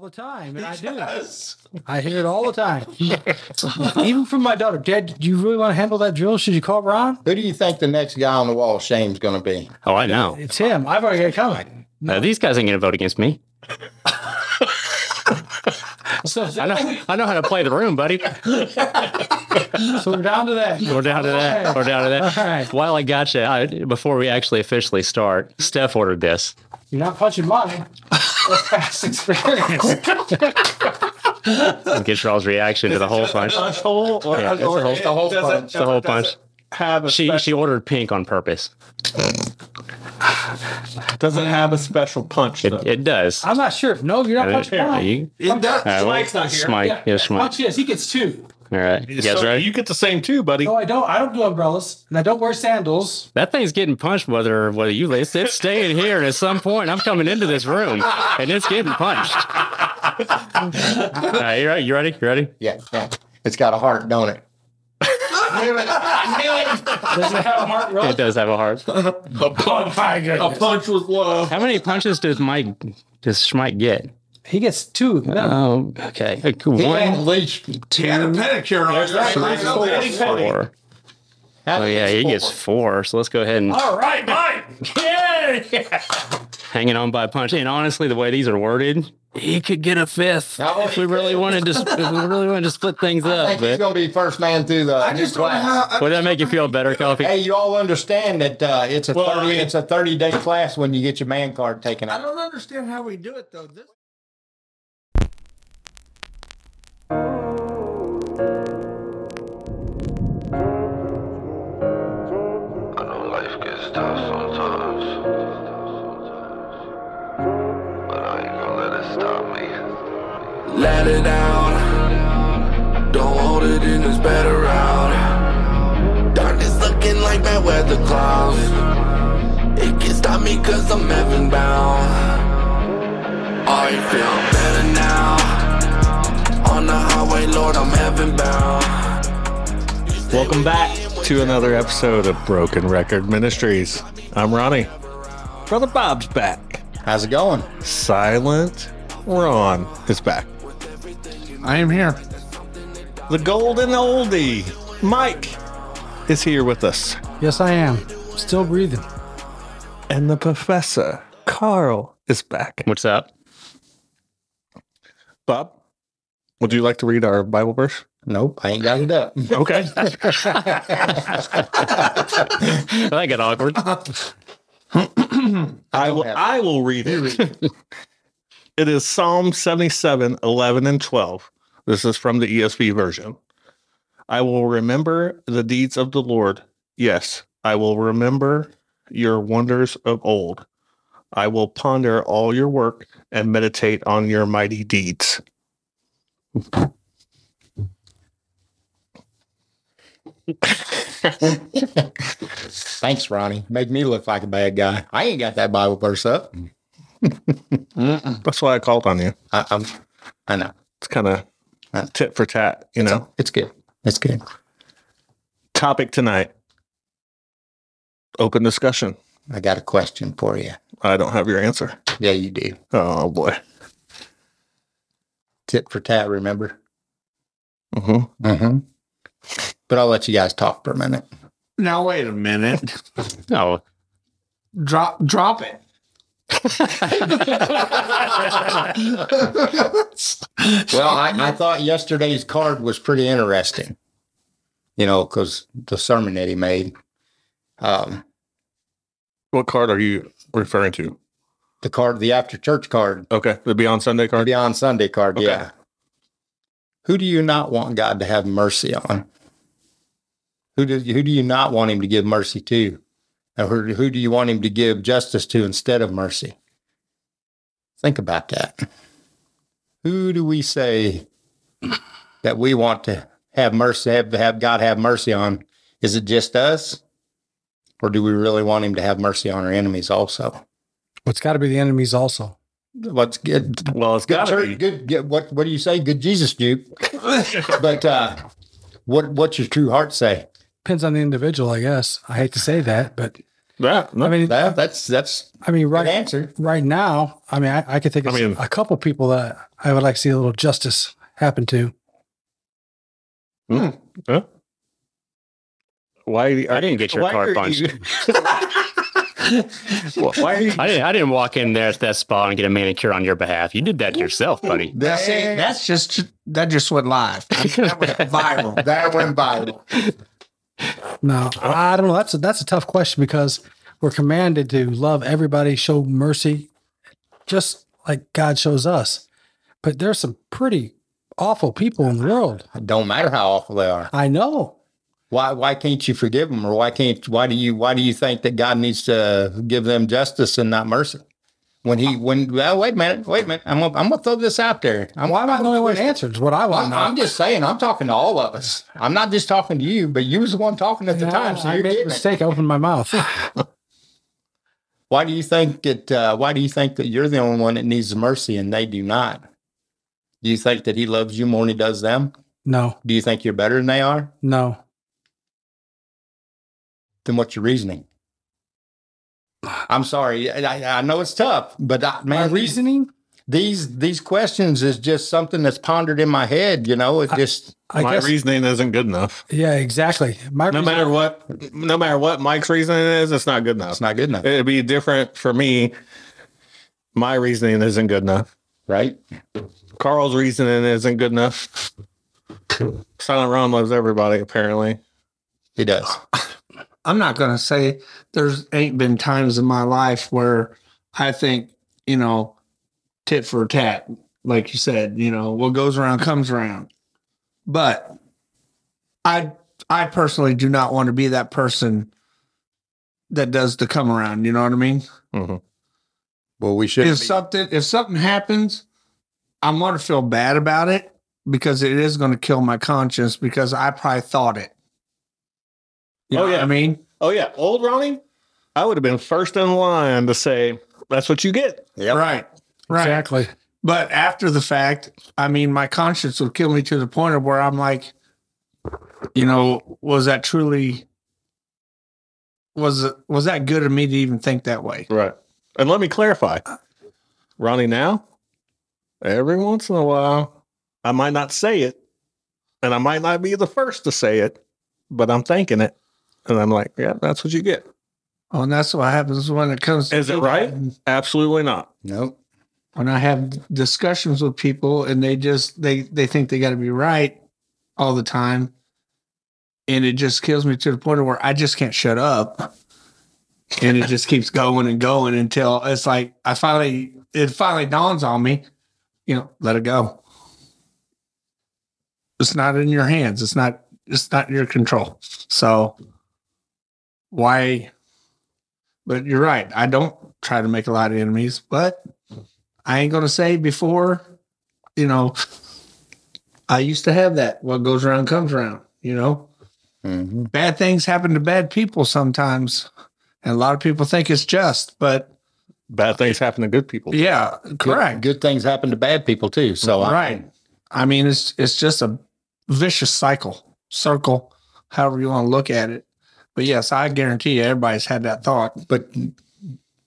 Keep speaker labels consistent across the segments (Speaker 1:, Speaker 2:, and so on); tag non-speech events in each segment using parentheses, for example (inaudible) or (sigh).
Speaker 1: all the time, and I do. I hear it all the time. (laughs) Even from my daughter. Dad, do you really want to handle that drill? Should you call Ron?
Speaker 2: Who do you think the next guy on the wall of shame is going to be?
Speaker 3: Oh, I know.
Speaker 1: It's him. I've already got it coming.
Speaker 3: Uh, these guys ain't gonna vote against me.
Speaker 1: So,
Speaker 3: I know. I know how to play the room, buddy.
Speaker 1: so we're down to that.
Speaker 3: We're down to that. We're down to that.
Speaker 1: All right.
Speaker 3: While I got you, I, before we actually officially start, Steph ordered this.
Speaker 1: You're not punching mine. That's past experience.
Speaker 3: Get y'all's reaction to the whole punch.
Speaker 4: Whole, or,
Speaker 3: Yeah, it's the
Speaker 4: or-
Speaker 3: whole-
Speaker 2: the whole punch.
Speaker 3: The whole punch.
Speaker 4: Have a
Speaker 3: She
Speaker 4: special,
Speaker 3: she ordered pink on purpose.
Speaker 4: does it have a special punch?
Speaker 3: It, it does.
Speaker 1: I'm not sure. No, you're not punching mine.
Speaker 3: you-
Speaker 4: It does.
Speaker 3: all right, well,
Speaker 4: not here.
Speaker 3: Smike, yeah, Smike.
Speaker 1: Punch yes, he gets two.
Speaker 3: All right, you
Speaker 4: So
Speaker 3: ready?
Speaker 4: You get the same too, buddy.
Speaker 1: No, I don't. I don't do umbrellas, and I don't wear sandals.
Speaker 3: That thing's getting punched whether whether you it's, it's staying here and at some point I'm coming into this room and it's getting punched. All right, you ready? You ready? You ready?
Speaker 2: Yeah, yeah. It's got a heart, don't it?
Speaker 1: Does it have a heart? Really?
Speaker 3: It does have a heart.
Speaker 4: A punch,
Speaker 1: my
Speaker 4: a punch with love.
Speaker 3: How many punches does Mike does Schmike get?
Speaker 1: He gets two. No.
Speaker 3: Oh, okay.
Speaker 2: He had
Speaker 3: One,
Speaker 2: least
Speaker 4: He had a pedicure on.
Speaker 2: right.
Speaker 3: four. Oh yeah, he gets four. So let's go ahead and
Speaker 1: All right, Mike. Yeah. (laughs)
Speaker 3: hanging on by a punch. And honestly, the way these are worded, he could get a fifth
Speaker 2: Oh,
Speaker 3: if we really wanted to. If we really wanted to split things
Speaker 2: I
Speaker 3: up.
Speaker 2: think he's going to be first man through the
Speaker 4: I
Speaker 2: new
Speaker 4: just don't know
Speaker 2: class.
Speaker 4: how.
Speaker 3: would that make you feel better, Coffee?
Speaker 2: Hey, you all understand that uh, it's a
Speaker 4: Well, I
Speaker 2: thirty
Speaker 4: mean-
Speaker 2: it's a thirty day class when you get your man card taken out.
Speaker 4: I don't understand how we do it though. This
Speaker 5: tough sometimes, but I ain't gonna let it stop me. Let it out. Don't hold it in this bed around. Darkness looking like bad weather clouds. It can't stop me cause I'm heaven bound. I feel better now. On the highway, Lord, I'm heaven bound.
Speaker 4: Welcome back to another episode of Broken Record Ministries. I'm Ronnie. Brother Bob's back.
Speaker 2: How's it going?
Speaker 4: Silent Ron is back.
Speaker 6: I am here.
Speaker 4: The golden oldie, Mike, is here with us.
Speaker 1: Yes, I am. Still breathing.
Speaker 4: And the professor, Carl, is back.
Speaker 3: What's up?
Speaker 4: Bob, would you like to read our Bible verse?
Speaker 2: Nope, I ain't got it up. (laughs)
Speaker 4: Okay. (laughs)
Speaker 3: That got awkward. (clears throat)
Speaker 4: I will, I will read it. (laughs) it is Psalm 77, 11, and 12. This is from the ESV version. I will remember the deeds of the Lord. Yes, I will remember your wonders of old. I will ponder all your work and meditate on your mighty deeds. (laughs)
Speaker 2: Thanks, Ronnie. Make me look like a bad guy. I ain't got that Bible verse up.
Speaker 4: That's why I called on you.
Speaker 2: I, I'm, I know.
Speaker 4: It's kind of tit for tat, you know.
Speaker 2: It's good. It's good.
Speaker 4: Topic tonight open discussion.
Speaker 2: I got a question for you.
Speaker 4: I don't have your answer.
Speaker 2: Yeah, you do.
Speaker 4: Oh boy.
Speaker 2: Tit for tat, remember?
Speaker 4: hmm
Speaker 2: Mm-hmm. But I'll let you guys talk for a minute.
Speaker 6: Now wait a minute. (laughs)
Speaker 3: No,
Speaker 6: Drop drop it. (laughs)
Speaker 2: Well, I, I thought yesterday's card was pretty interesting. You know, because the sermon that he made, um,
Speaker 4: What card are you referring to?
Speaker 2: the card, the after church card,
Speaker 4: Okay, the Beyond Sunday
Speaker 2: the
Speaker 4: card.
Speaker 2: Beyond Sunday card.
Speaker 4: Okay.
Speaker 2: Yeah. Who do you not want God to have mercy on? Who do who do you not want Him to give mercy to? Or who, who do you want Him to give justice to instead of mercy? Think about that. Who do we say that we want to have mercy, have, have God have mercy on? Is it just us? Or do we really want Him to have mercy on our enemies also?
Speaker 1: It's got to be the enemies also.
Speaker 2: What's good?
Speaker 4: Well, it's
Speaker 2: Good,
Speaker 4: got to be.
Speaker 2: good, good. What What do you say? Good Jesus, Duke. (laughs) but uh, what What's your true heart say?
Speaker 1: Depends on the individual, I guess. I hate to say that, but
Speaker 4: That, no,
Speaker 1: I mean,
Speaker 2: That, that's that's
Speaker 1: I mean, right
Speaker 2: answer.
Speaker 1: right now, I mean, I, I could think of
Speaker 4: I mean-
Speaker 1: a couple people that I would like to see a little justice happen to.
Speaker 4: Huh? Why?
Speaker 3: I didn't get your
Speaker 4: why
Speaker 3: car punched.
Speaker 4: you- (laughs) why are you?
Speaker 3: I didn't. I didn't walk in there at that spa and get a manicure on your behalf. You did that yourself, buddy.
Speaker 6: That's it. That's just that just went live. That went viral.
Speaker 2: That went viral.
Speaker 1: No, I don't know. That's a, that's a tough question because we're commanded to love everybody, show mercy, just like God shows us. But there's some pretty awful people in the world.
Speaker 2: It don't matter how awful they are.
Speaker 1: I know.
Speaker 2: Why why can't you forgive them, or why can't why do you why do you think that God needs to give them justice and not mercy? When he when well wait a minute wait a minute I'm gonna, I'm gonna throw this out there. I'm,
Speaker 1: Why am I the only one to answer? Is what I want
Speaker 2: I'm. I'm just saying I'm talking to all of us. I'm not just talking to you, but you was the one talking at the
Speaker 1: Yeah,
Speaker 2: time, so
Speaker 1: I
Speaker 2: you're
Speaker 1: made a
Speaker 2: getting it.
Speaker 1: mistake. I opened my mouth. (laughs)
Speaker 2: Why do you think that? Uh, why do you think that you're the only one that needs mercy and they do not? Do you think that he loves you more than he does them?
Speaker 1: No,
Speaker 2: Do you think you're better than they are?
Speaker 1: no.
Speaker 2: Then what's your reasoning? I'm sorry. I, I know it's tough, but I,
Speaker 1: My
Speaker 2: man,
Speaker 1: reasoning?
Speaker 2: these these questions is just something that's pondered in my head. You know, it just
Speaker 1: I
Speaker 4: my
Speaker 1: guess.
Speaker 4: reasoning isn't good enough.
Speaker 1: yeah, exactly. My
Speaker 4: No
Speaker 1: reason-
Speaker 4: matter what, no matter what Mike's reasoning is, it's not good enough.
Speaker 2: it's not good enough,
Speaker 4: It'd be different for me. My reasoning isn't good enough.
Speaker 2: right?
Speaker 4: Carl's reasoning isn't good enough. (laughs) Silent Ron loves everybody, apparently.
Speaker 2: He does. (laughs)
Speaker 6: I'm not gonna say there's ain't been times in my life where I think, you know, tit for tat, like you said, you know, what goes around comes around. But I I personally do not want to be that person that does the come around, you know what I mean?
Speaker 4: Mhm.
Speaker 2: Well, we should.
Speaker 6: if something if something happens, I'm gonna feel bad about it because it is gonna kill my conscience because I probably thought it. You
Speaker 4: Oh,
Speaker 6: know what
Speaker 4: yeah.
Speaker 6: I mean,
Speaker 4: Oh yeah, old Ronnie, I would have been first in line to say that's what you get.
Speaker 2: Yep.
Speaker 6: right, right.
Speaker 1: Exactly.
Speaker 6: But after the fact, I mean, my conscience would kill me to the point of where I'm like, you know, was that truly was it was that good of me to even think that way?
Speaker 4: Right. And let me clarify, Ronnie. Now, every once in a while, I might not say it, and I might not be the first to say it, but I'm thinking it, and I'm like, yeah, that's what you get.
Speaker 6: Oh, and that's what happens when it comes.
Speaker 4: Is it right? Absolutely not.
Speaker 2: Nope.
Speaker 6: when I have discussions with people and they just they they think they got to be right all the time, and it just kills me to the point of where I just can't shut up, and it just keeps going and going until it's like I finally it finally dawns on me, you know, let it go. It's not in your hands. It's not. It's not in your control. So why? But you're right. I don't try to make a lot of enemies, but I ain't gonna say before, you know, I used to have that. What goes around comes around, you know.
Speaker 2: hmm
Speaker 6: Bad things happen to bad people sometimes. And a lot of people think it's just, but
Speaker 4: Bad things happen to good people.
Speaker 6: yeah, correct.
Speaker 2: Good, good things happen to bad people too. So I-
Speaker 6: right. I mean, it's it's just a vicious cycle, circle, however you want to look at it. But yes, I guarantee you everybody's had that thought.
Speaker 2: But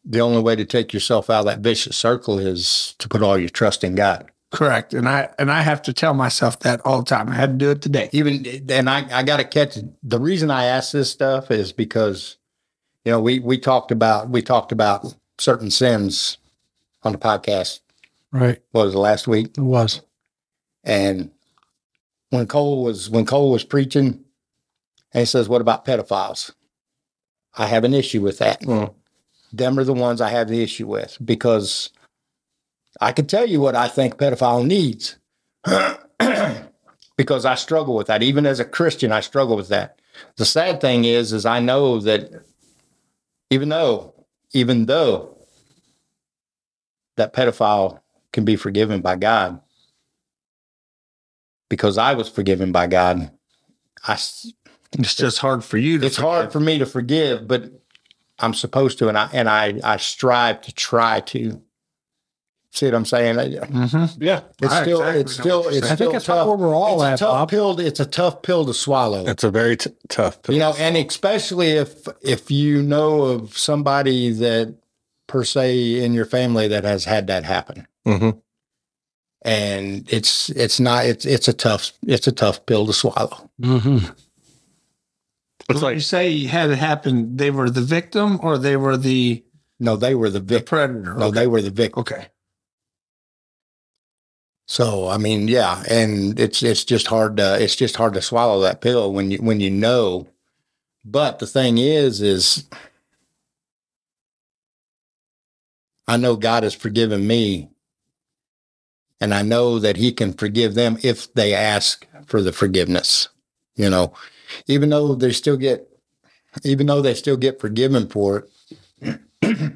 Speaker 2: the only way to take yourself out of that vicious circle is to put all your trust in God.
Speaker 6: Correct. And I and I have to tell myself that all the time. I had to do it today.
Speaker 2: Even and I, I got to catch it. The reason I ask this stuff is because, you know, we we talked about we talked about certain sins on the podcast.
Speaker 1: Right.
Speaker 2: What was it last week?
Speaker 1: It was.
Speaker 2: And when Cole was when Cole was preaching, and he says, "What about pedophiles?" I have an issue with that.
Speaker 4: Mm.
Speaker 2: Them are the ones I have the issue with because I can tell you what I think pedophile needs (clears throat) because I struggle with that. Even as a Christian, I struggle with that. The sad thing is, is I know that even though, even though that pedophile can be forgiven by God, because I was forgiven by God, I,
Speaker 6: It's just hard for you to
Speaker 2: it's hard for me to forgive, but I'm supposed to, and I and I I strive to try to. See what I'm saying?
Speaker 6: Mm-hmm.
Speaker 4: Yeah.
Speaker 2: It's
Speaker 6: I
Speaker 2: still,
Speaker 6: exactly
Speaker 2: it's still, it's
Speaker 6: saying.
Speaker 1: I
Speaker 2: still
Speaker 1: think that's
Speaker 2: tough.
Speaker 1: where we're all
Speaker 2: it's a
Speaker 1: at,
Speaker 2: tough
Speaker 1: Bob.
Speaker 2: pill. to- It's a tough pill to swallow.
Speaker 4: It's a very t- tough.
Speaker 2: you know, and especially if if you know of somebody that per se in your family that has had that happen.
Speaker 4: mm-hmm.
Speaker 2: and it's it's not it's it's a tough it's a tough pill to swallow.
Speaker 1: hmm
Speaker 4: It's
Speaker 6: When
Speaker 4: like
Speaker 6: you say you had it happen, they were the victim or they were the,
Speaker 2: No, they were the
Speaker 6: the predator.
Speaker 2: No, they were the victim.
Speaker 6: okay.
Speaker 2: So I mean, yeah, and it's it's just hard to it's just hard to swallow that pill when you when you know. But the thing is, is I know God has forgiven me, and I know that He can forgive them if they ask for the forgiveness. You know, even though they still get, even though they still get forgiven for it, (clears throat)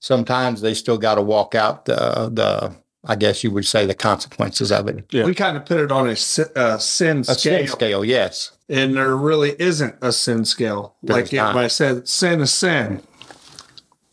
Speaker 2: sometimes they still got to walk out the the I guess you would say the consequences of it.
Speaker 4: Yeah.
Speaker 6: We kind of put it on a si- uh, sin
Speaker 2: A
Speaker 6: scale,
Speaker 2: sin scale, yes.
Speaker 6: and there really isn't a sin scale.
Speaker 2: There's
Speaker 6: like I said, sin is sin.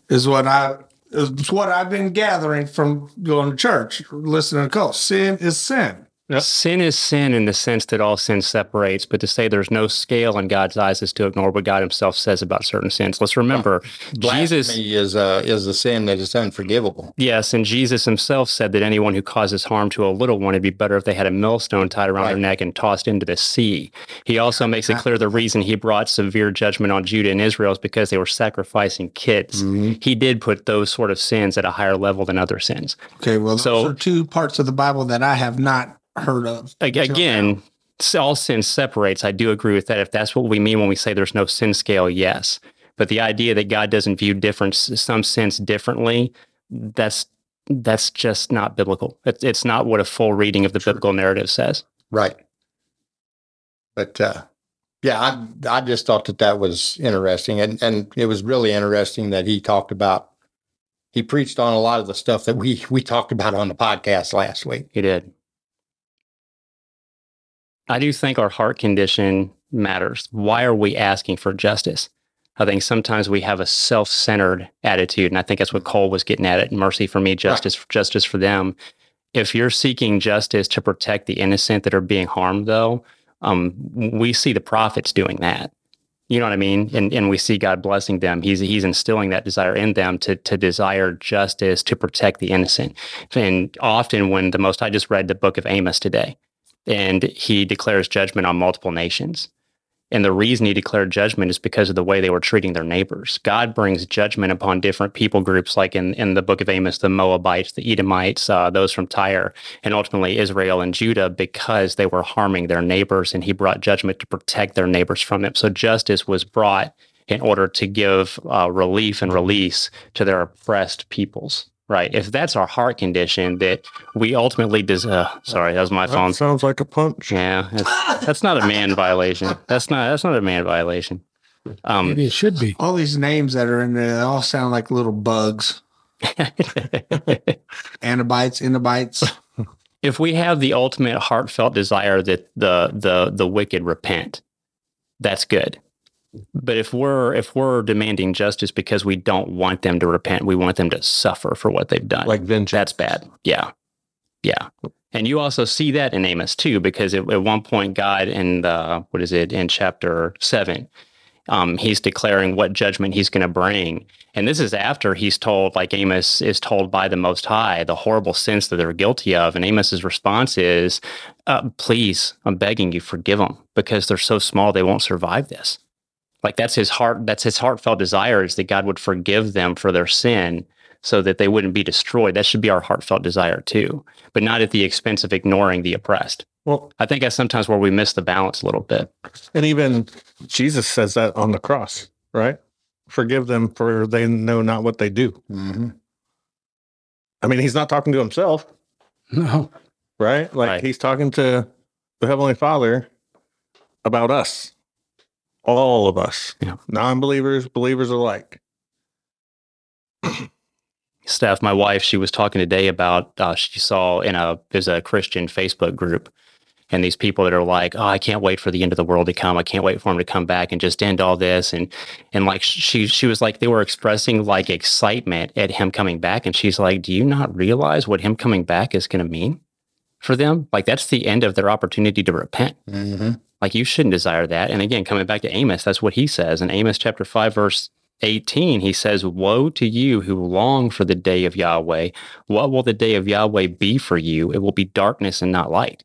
Speaker 6: Is what I is what I've been gathering from going to church, listening to calls. Sin is sin.
Speaker 4: Yep.
Speaker 3: Sin is sin in the sense that all sin separates, but to say there's no scale in God's eyes is to ignore what God Himself says about certain sins. Let's remember, Jesus.
Speaker 2: Blasphemy is a is a sin that is unforgivable.
Speaker 3: Yes, and Jesus himself said that anyone who causes harm to a little one, it'd be better if they had a millstone tied around their neck and tossed into the sea. He also makes it uh-huh. clear the reason he brought severe judgment on Judah and Israel is because they were sacrificing kids. Mm-hmm. He did put those sort of sins at a higher level than other sins.
Speaker 6: Okay, well, those
Speaker 3: So-
Speaker 6: are two parts of the Bible that I have not heard of.
Speaker 3: Again, all sin separates. I do agree with that. If that's what we mean when we say there's no sin scale, yes. But the idea that God doesn't view different some sins differently, that's that's just not biblical. It's, it's not what a full reading of the biblical narrative says.
Speaker 2: Right. But uh, yeah, I I just thought that that was interesting, and and it was really interesting that he talked about. He preached on a lot of the stuff that we we talked about on the podcast last week.
Speaker 3: He did. I do think our heart condition matters. Why are we asking for justice? I think sometimes we have a self-centered attitude, and I think that's what Cole was getting at. It mercy for me, justice, justice for them. If you're seeking justice to protect the innocent that are being harmed, though, um, we see the prophets doing that. You know what I mean? And and we see God blessing them. He's he's instilling that desire in them to to desire justice to protect the innocent. And often when the most I just read the book of Amos today, and he declares judgment on multiple nations. And the reason he declared judgment is because of the way they were treating their neighbors. God brings judgment upon different people groups, like in, in the book of Amos, the Moabites, the Edomites, uh, those from Tyre, and ultimately Israel and Judah, because they were harming their neighbors. And he brought judgment to protect their neighbors from them. So justice was brought in order to give uh, relief and release to their oppressed peoples. Right. If that's our heart condition, that we ultimately des- uh, sorry, that was my phone.
Speaker 4: that sounds like a punch.
Speaker 3: Yeah, that's, that's not a man violation. That's not that's not a man violation. Um,
Speaker 1: Maybe it should be.
Speaker 6: All these names that are in there, they all sound like little bugs. (laughs) Anabites, Anabites.
Speaker 3: if we have the ultimate heartfelt desire that the the the wicked repent, that's good. But if we're if we're demanding justice because we don't want them to repent, we want them to suffer for what they've done.
Speaker 4: Like vengeance.
Speaker 3: That's bad. Yeah. Yeah. And you also see that in Amos too, because at, at one point, God in the, what is it, in chapter seven, um, he's declaring what judgment he's going to bring. And this is after he's told, like Amos is told by the Most High, the horrible sins that they're guilty of. And Amos's response is, uh, please, I'm begging you, forgive them because they're so small, they won't survive this. Like that's his heart, that's his heartfelt desire is that God would forgive them for their sin so that they wouldn't be destroyed. That should be our heartfelt desire too, but not at the expense of ignoring the oppressed.
Speaker 4: Well,
Speaker 3: I think that's sometimes where we miss the balance a little bit.
Speaker 4: and even Jesus says that on the cross, right? Forgive them for they know not what they do.
Speaker 2: hmm
Speaker 4: I mean, he's not talking to himself,
Speaker 1: No.
Speaker 4: right? Like
Speaker 3: Right.
Speaker 4: he's talking to the Heavenly Father about us, all of us,
Speaker 3: Yeah.
Speaker 4: non believers, believers alike. (clears throat)
Speaker 3: Steph, my wife, she was talking today about uh, she saw in a there's a Christian Facebook group, and these people that are like, oh, I can't wait for the end of the world to come. I can't wait for him to come back and just end all this. And and like she she was like they were expressing like excitement at him coming back, and she's like, do you not realize what him coming back is going to mean for them? Like that's the end of their opportunity to repent.
Speaker 2: hmm
Speaker 3: Like you shouldn't desire that. And again, coming back to Amos, that's what he says in Amos chapter five, verse 18, he says, Woe to you who long for the day of Yahweh. What will the day of Yahweh be for you? It will be darkness and not light.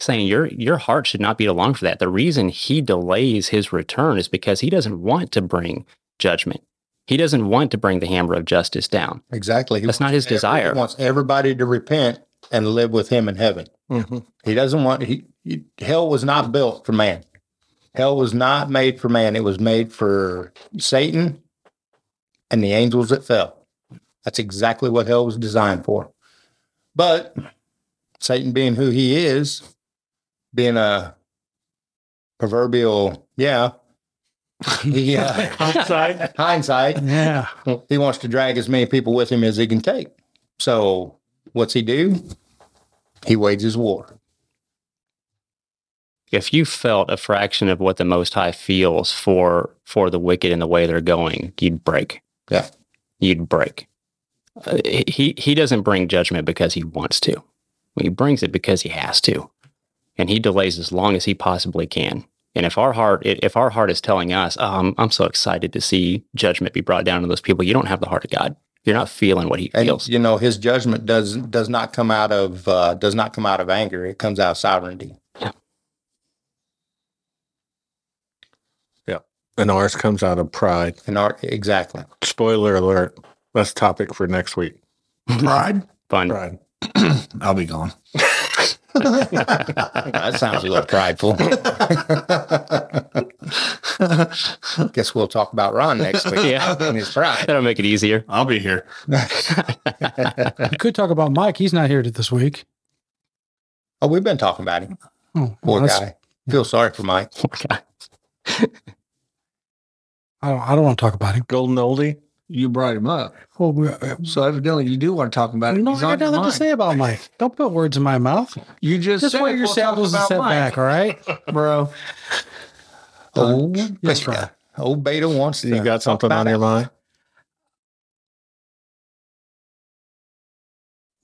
Speaker 3: Saying your your heart should not be to long for that. The reason he delays his return is because he doesn't want to bring judgment. He doesn't want to bring the hammer of justice down.
Speaker 2: Exactly. He
Speaker 3: That's not his desire.
Speaker 2: He wants everybody to repent and live with him in heaven.
Speaker 4: Mhm.
Speaker 2: He doesn't want he, he hell was not built for man. Hell was not made for man. It was made for Satan and the angels that fell. That's exactly what hell was designed for. But Satan being who he is, being a proverbial, yeah, he, uh, (laughs)
Speaker 4: Hindsight.
Speaker 2: hindsight,
Speaker 1: Yeah.
Speaker 2: he wants to drag as many people with him as he can take. So what's he do? He wages war.
Speaker 3: If you felt a fraction of what the Most High feels for for the wicked and the way they're going, you'd break.
Speaker 2: Yeah.
Speaker 3: you'd break. Uh, he he doesn't bring judgment because he wants to. He brings it because he has to, and he delays as long as he possibly can. And if our heart if our heart is telling us, oh, I'm I'm so excited to see judgment be brought down on those people, you don't have the heart of God. You're not feeling what he
Speaker 2: And
Speaker 3: feels.
Speaker 2: you know his judgment does does not come out of uh, does not come out of anger. It comes out of sovereignty. Yeah. Yeah.
Speaker 4: And ours comes out of pride.
Speaker 2: And our, exactly.
Speaker 4: Spoiler alert. That's topic for next week.
Speaker 6: Pride.
Speaker 3: Fun.
Speaker 4: Pride. (clears throat)
Speaker 6: I'll be gone. (laughs)
Speaker 2: that sounds a little prideful. Guess we'll talk about Ron next week.
Speaker 3: Yeah.
Speaker 2: and his pride.
Speaker 3: That'll make it easier.
Speaker 6: I'll be here.
Speaker 1: We (laughs) could talk about Mike. He's not here this week.
Speaker 2: Oh, we've been talking about him.
Speaker 1: Oh,
Speaker 2: Poor
Speaker 1: that's-
Speaker 2: guy. Feel sorry for Mike.
Speaker 1: I don't, I don't want to talk about him.
Speaker 4: Golden oldie.
Speaker 6: You brought him up.
Speaker 1: Well, we, uh,
Speaker 6: So evidently you do want to talk about it.
Speaker 1: no,
Speaker 6: He's
Speaker 1: I got
Speaker 6: your
Speaker 1: nothing to say about Mike. Don't put words in my mouth.
Speaker 6: You just,
Speaker 1: Just
Speaker 6: said
Speaker 1: wait your
Speaker 6: we'll talk
Speaker 1: saddles and
Speaker 6: about
Speaker 1: sit
Speaker 6: Mike,
Speaker 1: back, all right? (laughs)
Speaker 6: bro.
Speaker 2: Old,
Speaker 1: Yes,
Speaker 2: beta.
Speaker 1: Ron.
Speaker 2: old beta wants to.
Speaker 4: You got something on your mind?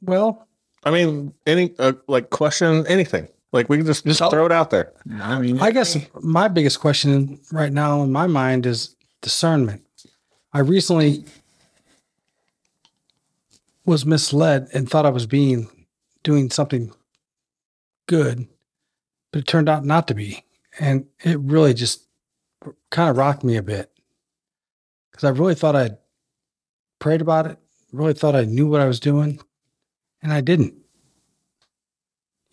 Speaker 1: Well,
Speaker 4: I mean, any uh, like question, anything. Like we can just, just
Speaker 6: Just-
Speaker 4: throw it out there.
Speaker 6: I mean,
Speaker 1: I guess my biggest question right now in my mind is discernment. I recently was misled and thought I was being doing something good, but it turned out not to be. And it really just kind of rocked me a bit because I really thought I'd prayed about it, really thought I knew what I was doing, and I didn't.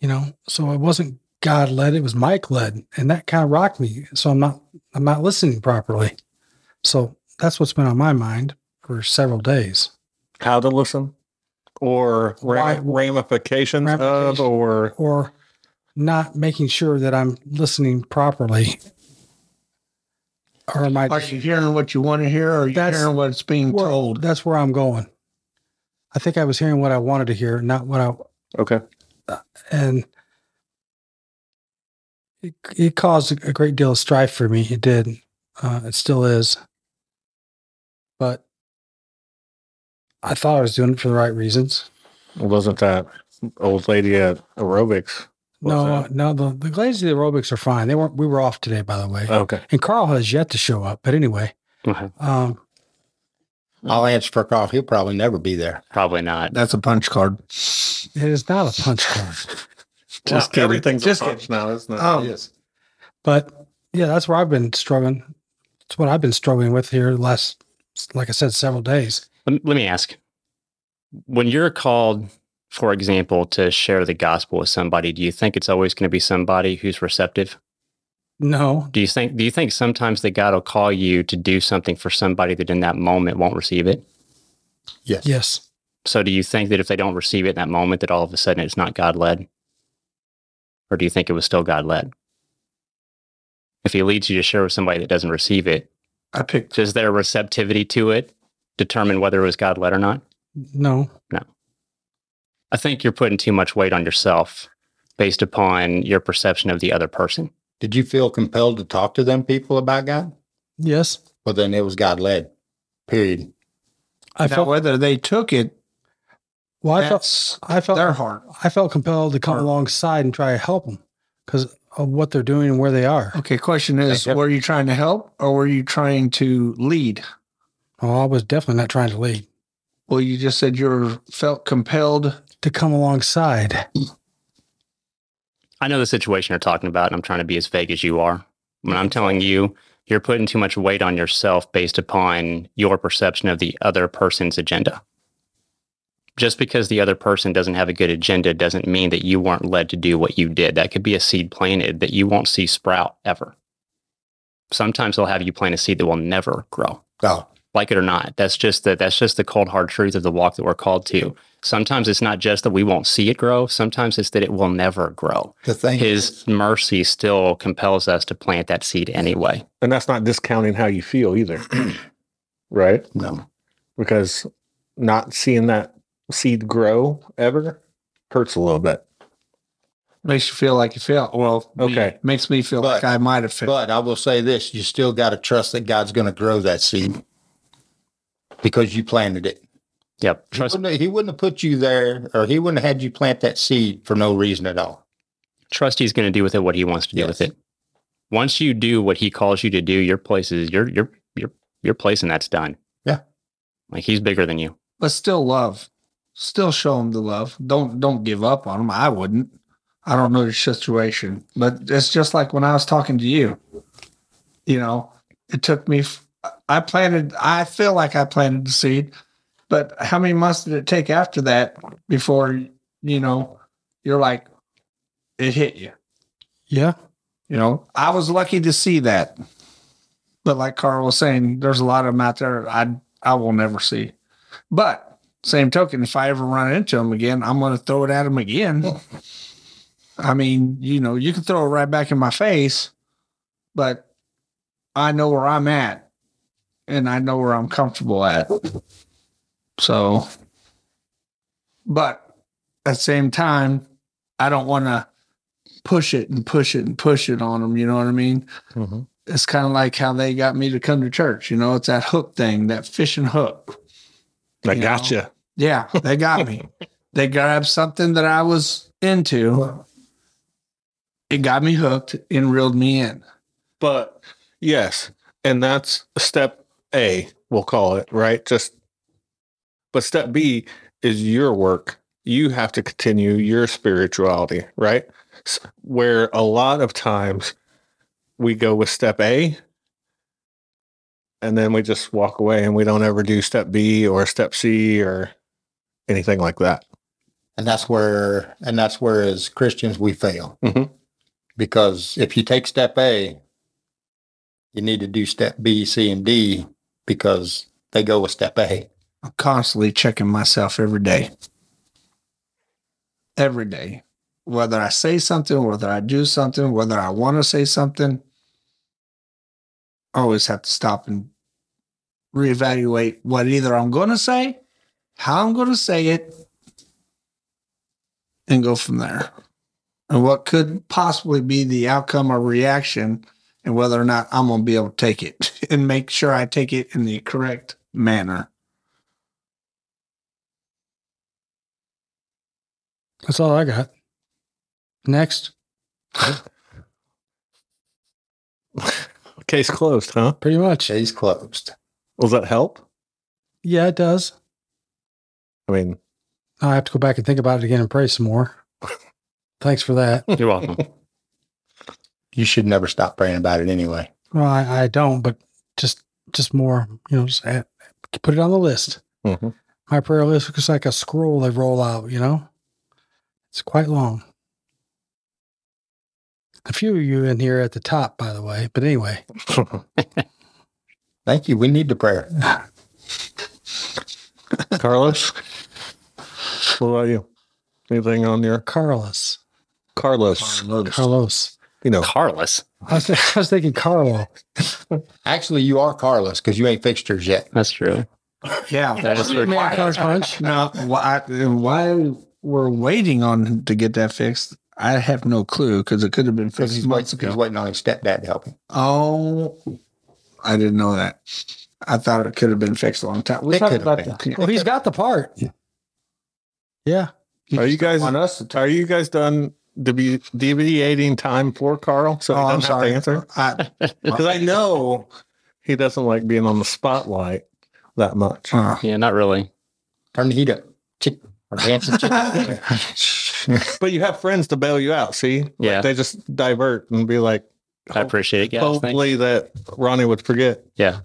Speaker 1: You know, so it wasn't God led, it was Mike led, and that kind of rocked me. So I'm not I'm not listening properly. So that's what's been on my mind for several days.
Speaker 4: How to listen, or ra-
Speaker 1: Why-
Speaker 4: ramifications of, or
Speaker 1: Or not making sure that I'm listening properly. Or am I
Speaker 6: are you hearing what you want to hear, or are you hearing what's being
Speaker 1: Well,
Speaker 6: told?
Speaker 1: That's where I'm going. I think I was hearing what I wanted to hear, not what I
Speaker 4: okay.
Speaker 1: and it, it caused a great deal of strife for me. It did. Uh, it still is. I thought I was doing it for the right reasons.
Speaker 4: Wasn't that old lady at aerobics? What's
Speaker 1: no,
Speaker 4: that?
Speaker 1: no, the, the glazed aerobics are fine. They weren't, we were off today, by the way.
Speaker 4: Okay.
Speaker 1: and Carl has yet to show up. But anyway,
Speaker 3: Okay.
Speaker 1: um,
Speaker 2: I'll answer for Carl. He'll probably never be there.
Speaker 3: Probably not.
Speaker 6: That's a punch card.
Speaker 1: it is not a punch card. (laughs)
Speaker 6: Just
Speaker 4: Well,
Speaker 6: kidding.
Speaker 4: Everything's
Speaker 6: Just
Speaker 4: a punch now, isn't it?
Speaker 6: Um,
Speaker 4: yes.
Speaker 1: But yeah, that's where I've been struggling. It's what I've been struggling with here the last, like I said, several days.
Speaker 3: Let, let me ask when you're called, for example, to share the gospel with somebody, do you think it's always going to be somebody who's receptive?
Speaker 1: No,
Speaker 3: Do you think do you think sometimes that God will call you to do something for somebody that in that moment won't receive it?
Speaker 2: Yes.
Speaker 1: yes,
Speaker 3: So do you think that if they don't receive it in that moment that all of a sudden it's not God led? Or do you think it was still God led? If he leads you to share with somebody that doesn't receive it,
Speaker 6: I picked.
Speaker 3: does their receptivity to it determine whether it was God led or not?
Speaker 1: no, No.
Speaker 3: I think you're putting too much weight on yourself based upon your perception of the other person.
Speaker 2: Did you feel compelled to talk to them people about God?
Speaker 1: yes.
Speaker 2: Well, then it was God led. Period.
Speaker 1: I
Speaker 6: now,
Speaker 1: felt
Speaker 6: whether they took it,
Speaker 1: well. I felt I felt
Speaker 6: their heart.
Speaker 1: I felt compelled to come
Speaker 6: Or-
Speaker 1: alongside and try to help them because of what they're doing and where they are.
Speaker 6: Okay, question is,
Speaker 2: Yep.
Speaker 6: were you trying to help or were you trying to lead?
Speaker 1: Oh, I was definitely not trying to lead.
Speaker 6: Well, you just said you were felt compelled.
Speaker 1: To come alongside.
Speaker 3: I know the situation you're talking about, and I'm trying to be as vague as you are. When I'm telling you, you're putting too much weight on yourself based upon your perception of the other person's agenda. Just because the other person doesn't have a good agenda doesn't mean that you weren't led to do what you did. That could be a seed planted that you won't see sprout ever. Sometimes they'll have you plant a seed that will never grow
Speaker 2: Oh,
Speaker 3: like it or not. That's just the that's just the cold hard truth of the walk that we're called to. Sometimes it's not just that we won't see it grow. Sometimes it's that it will never grow.
Speaker 2: the thing
Speaker 3: His mercy still compels us to plant that seed anyway.
Speaker 4: And that's not discounting how you feel either. (clears throat) right?
Speaker 2: no.
Speaker 4: Because not seeing that seed grow ever hurts a little bit.
Speaker 6: Makes you feel like you feel. Well, me-
Speaker 4: Okay.
Speaker 6: makes me feel like I might have failed.
Speaker 2: But I will say this: you still got to trust that God's going to grow that seed because you planted it.
Speaker 3: Yep.
Speaker 2: He wouldn't, he wouldn't have put you there, or he wouldn't have had you plant that seed for no reason at all.
Speaker 3: trust he's going to do with it what he wants to do
Speaker 2: Yes.
Speaker 3: with it. Once you do what he calls you to do, your place is your your your your place and that's done.
Speaker 2: Yeah.
Speaker 3: Like he's bigger than you.
Speaker 6: but still love. Still show him the love. Don't don't give up on him. I wouldn't. I don't know your situation, but it's just like when I was talking to you. You know, it took me. f- I planted. I feel like I planted the seed, but how many months did it take after that before you know you're like it hit you?
Speaker 1: Yeah.
Speaker 6: You know, I was lucky to see that. But like Carl was saying, there's a lot of them out there I I will never see. But same token, if I ever run into them again, I'm going to throw it at them again. I mean, you know, you can throw it right back in my face, but I know where I'm at and I know where I'm comfortable at. So, but at the same time, I don't want to push it and push it and push it on them. You know what I mean?
Speaker 4: Mhm.
Speaker 6: It's kind of like how they got me to come to church. You know, it's that hook thing, that fishing hook.
Speaker 4: I
Speaker 6: You
Speaker 4: gotcha.
Speaker 6: Yeah, they got me. (laughs) they grabbed something that I was into. It got me hooked and reeled me in.
Speaker 4: But yes, and that's a step A, we'll call it, right? Just but step B is your work. You have to continue your spirituality, right? Where a lot of times we go with step A and then we just walk away and we don't ever do step B or step C or anything like that.
Speaker 2: And that's where, and that's where as Christians we fail.
Speaker 4: Mhm.
Speaker 2: Because if you take step A, you need to do step B, C, and D because they go with step A.
Speaker 6: I'm constantly checking myself every day. Every day. Whether I say something, whether I do something, whether I want to say something, I always have to stop and reevaluate what either I'm going to say, how I'm going to say it, and go from there. And what could possibly be the outcome or reaction, and whether or not I'm going to be able to take it (laughs) and make sure I take it in the correct manner.
Speaker 1: That's all I got. Next. (laughs)
Speaker 4: Case closed, huh?
Speaker 1: Pretty much.
Speaker 2: Case closed.
Speaker 4: Will that help?
Speaker 1: Yeah, it does.
Speaker 4: I mean,
Speaker 1: I have to go back and think about it again and pray some more. (laughs) Thanks for that.
Speaker 3: You're welcome.
Speaker 2: You should never stop praying about it anyway.
Speaker 1: Well, I, I don't, but just just more, you know, just add, put it on the list.
Speaker 4: Mhm.
Speaker 1: My prayer list looks like a scroll they roll out, you know? It's quite long. A few of you in here at the top, by the way. But anyway, (laughs)
Speaker 2: Thank you. We need the prayer. (laughs)
Speaker 4: Carlos, what about you? Anything on your
Speaker 1: Carlos.
Speaker 4: Carlos?
Speaker 1: Carlos.
Speaker 4: You know,
Speaker 3: Carlos.
Speaker 1: I was, I was thinking Carlo.
Speaker 2: Actually, you are Carlos because you ain't fixed yours yet.
Speaker 3: That's true.
Speaker 6: Yeah.
Speaker 3: That is true.
Speaker 1: Man, card punch.
Speaker 6: Now, why, why we're waiting on to get that fixed, I have no clue because it could have been fixed
Speaker 2: he's,
Speaker 6: months
Speaker 2: wait, he's waiting on his stepdad to help him.
Speaker 6: Oh, I didn't know that. I thought it could have been fixed a long time. We
Speaker 2: It
Speaker 6: talked about
Speaker 2: been.
Speaker 6: that.
Speaker 1: Well, he's got the part. Yeah. yeah.
Speaker 4: are you guys
Speaker 6: on us to
Speaker 4: are you guys done devi- deviating time for Carl? So
Speaker 6: Oh, I'm
Speaker 4: doesn't have
Speaker 6: sorry.
Speaker 4: answer (laughs)
Speaker 6: I, (laughs)
Speaker 4: because I know he doesn't like being on the spotlight. that much.
Speaker 6: Uh,
Speaker 3: Yeah, not really.
Speaker 2: Turn the heat up. Chick or dancing chick. (laughs)
Speaker 4: But you have friends to bail you out. See, Like,
Speaker 3: Yeah.
Speaker 4: they just divert and be like,
Speaker 3: I appreciate it, guys. Thanks.
Speaker 4: hopefully that Ronnie would forget.
Speaker 3: Yeah,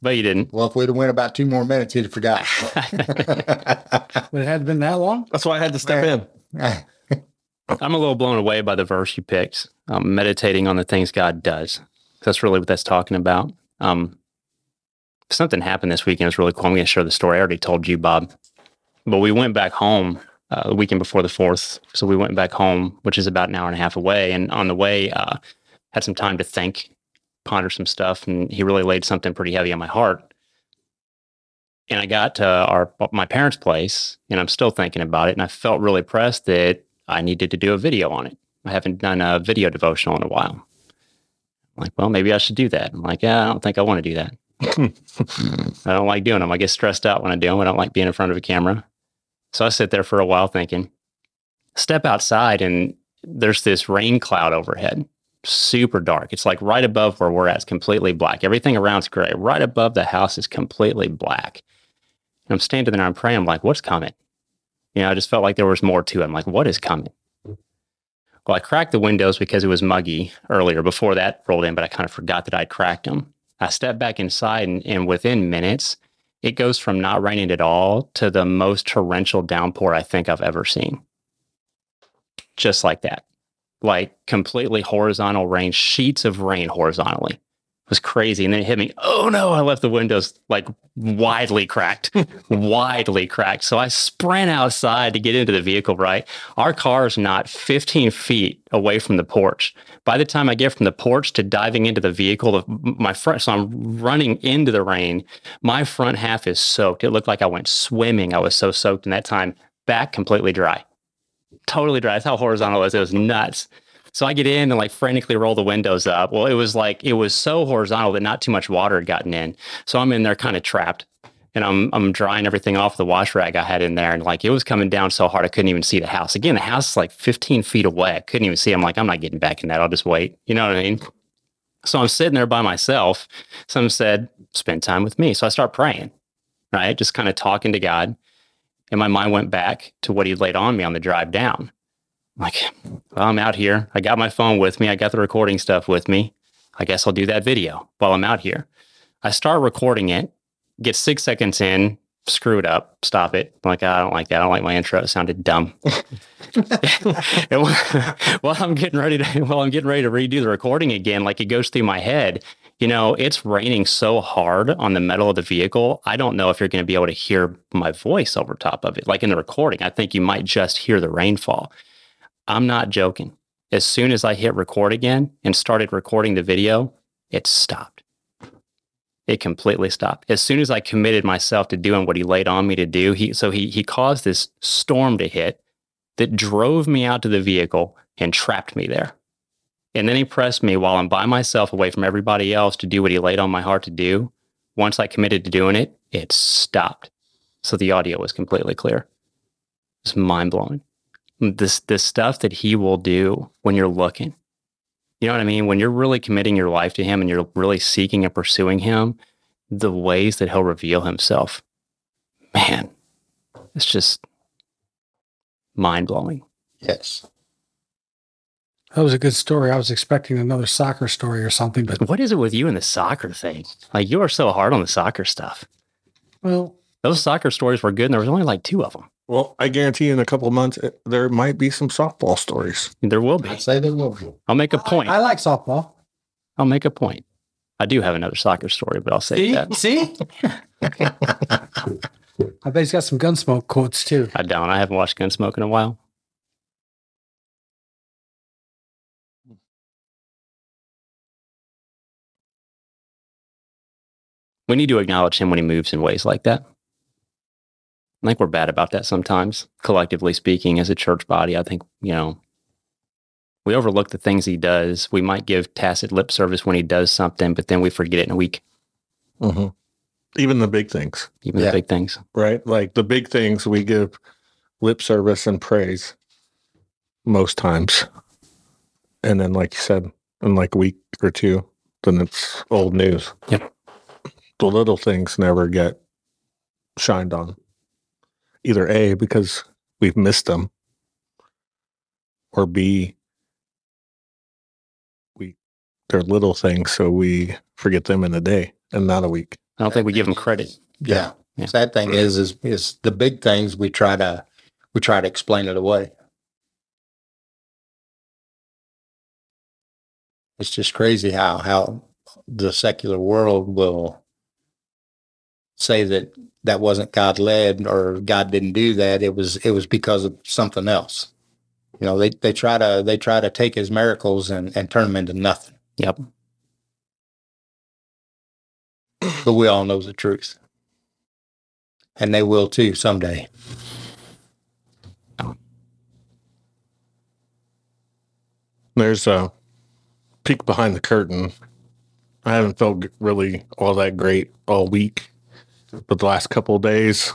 Speaker 3: but you didn't.
Speaker 2: well, if we'd have went about two more minutes, he'd have forgot.
Speaker 1: But it had been that long.
Speaker 4: That's why I had to step in.
Speaker 3: I'm a little blown away by the verse you picked. Um, meditating on the things God does. That's really what that's talking about. Um, something happened this weekend. It was really cool. I'm going to share the story. I already told you, Bob. But we went back home uh, the weekend before the fourth. So we went back home, which is about an hour and a half away. And on the way, uh, had some time to think, ponder some stuff, and he really laid something pretty heavy on my heart. And I got to our my parents' place, and I'm still thinking about it. And I felt really pressed that I needed to do a video on it. I haven't done a video devotional in a while. I'm like, well, maybe I should do that. I'm like, yeah, I don't think I want to do that. (laughs) I don't like doing them. I get stressed out when I do them. I don't like being in front of a camera. So I sit there for a while thinking, step outside, and there's this rain cloud overhead, super dark. It's like right above where we're at, it's completely black. Everything around's gray. Right above the house is completely black. And I'm standing there and I'm praying. I'm like, what's coming? You know, I just felt like there was more to it. I'm like, what is coming? Well, I cracked the windows because it was muggy earlier before that rolled in, but I kind of forgot that I'd cracked them. I stepped back inside, and, and within minutes, it goes from not raining at all to the most torrential downpour I think I've ever seen. Just like that. Like completely horizontal rain, sheets of rain horizontally. Was crazy. And then it hit me. Oh no, I left the windows like widely cracked, (laughs) widely cracked. So I sprint outside to get into the vehicle, right? Our car is not 15 feet away from the porch. By the time I get from the porch to diving into the vehicle, my front, so I'm running into the rain. My front half is soaked. It looked like I went swimming. I was so soaked in that time. Back completely dry, totally dry. That's how horizontal it was. It was nuts. So I get in and like frantically roll the windows up. Well, it was like it was so horizontal that not too much water had gotten in. So I'm in there kind of trapped. And I'm I'm drying everything off the wash rag I had in there. And like it was coming down so hard I couldn't even see the house. Again, the house is like 15 feet away. I couldn't even see. I'm like, I'm not getting back in that. I'll just wait. You know what I mean? So I'm sitting there by myself. Someone said, spend time with me. So I start praying, right? Just kind of talking to God. And my mind went back to what he'd laid on me on the drive down. Like, well, I'm out here. I got my phone with me. I got the recording stuff with me. I guess I'll do that video while I'm out here. I start recording it, get six seconds in, screw it up, stop it. I'm like, ah, I don't like that. I don't like my intro. It sounded dumb. (laughs) while I'm getting ready to while I'm getting ready to redo the recording again, like it goes through my head. You know, it's raining so hard on the metal of the vehicle. I don't know if you're going to be able to hear my voice over top of it. Like in the recording, I think you might just hear the rainfall. I'm not joking. As soon as I hit record again and started recording the video, it stopped. It completely stopped. As soon as I committed myself to doing what he laid on me to do, he so he he caused this storm to hit that drove me out to the vehicle and trapped me there. And then he pressed me while I'm by myself away from everybody else to do what he laid on my heart to do. Once I committed to doing it, it stopped. So the audio was completely clear. It's mind blowing. This this stuff that he will do when you're looking. You know what I mean? When you're really committing your life to him and you're really seeking and pursuing him, the ways that he'll reveal himself. Man, it's just mind blowing.
Speaker 2: yes.
Speaker 1: That was a good story. I was expecting another soccer story or something, but
Speaker 3: What is it with you and the soccer thing? Like you are so hard on the soccer stuff.
Speaker 1: well,
Speaker 3: Those soccer stories were good, and there was only like two of them.
Speaker 4: Well, I guarantee you in a couple of months, it- there might be some softball stories.
Speaker 3: There will be.
Speaker 2: I'd say there will be.
Speaker 3: I'll make a point.
Speaker 1: I like softball.
Speaker 3: I'll make a point. I do have another soccer story, but I'll say
Speaker 1: See,
Speaker 3: that.
Speaker 1: see. (laughs) I bet he's got some gunsmoke quotes too.
Speaker 3: I don't. I haven't watched Gunsmoke in a while. We need to acknowledge him when he moves in ways like that. I think we're bad about that sometimes, collectively speaking, as a church body. I think, you know, we overlook the things he does. We might give tacit lip service when he does something, but then we forget it in a week,
Speaker 4: Mm-hmm. Even the big things,
Speaker 3: even
Speaker 2: Yeah.
Speaker 3: the big things.
Speaker 4: right? Like the big things, we give lip service and praise most times. And then, like you said, in like a week or two, then it's old news.
Speaker 3: Yep.
Speaker 4: The little things never get shined on. Either A, because we've missed them, or B, we they're little things, so we forget them in a day and not a week.
Speaker 3: I don't think we give them credit.
Speaker 2: Yeah.
Speaker 3: Yeah.
Speaker 2: Sad thing is, is, is the big things we try to, we try to explain it away. It's just crazy how, how the secular world will say that that wasn't God led or God didn't do that. It was, it was because of something else. You know, they, they try to, they try to take his miracles and, and turn them into nothing,
Speaker 3: Yep. (clears throat)
Speaker 2: but we all know the truth. And they will too someday.
Speaker 4: There's a peek behind the curtain. I haven't felt really all that great all week, but the last couple of days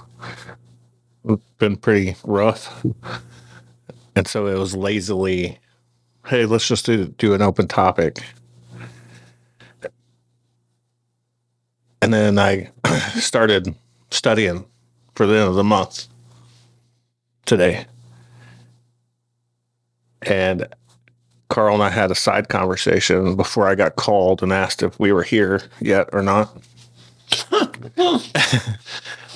Speaker 4: been pretty rough. And so it was lazily, hey, let's just do, do an open topic. And then I (clears throat) started studying for the end of the month today. And Carl and I had a side conversation before I got called and asked if we were here yet or not. (laughs)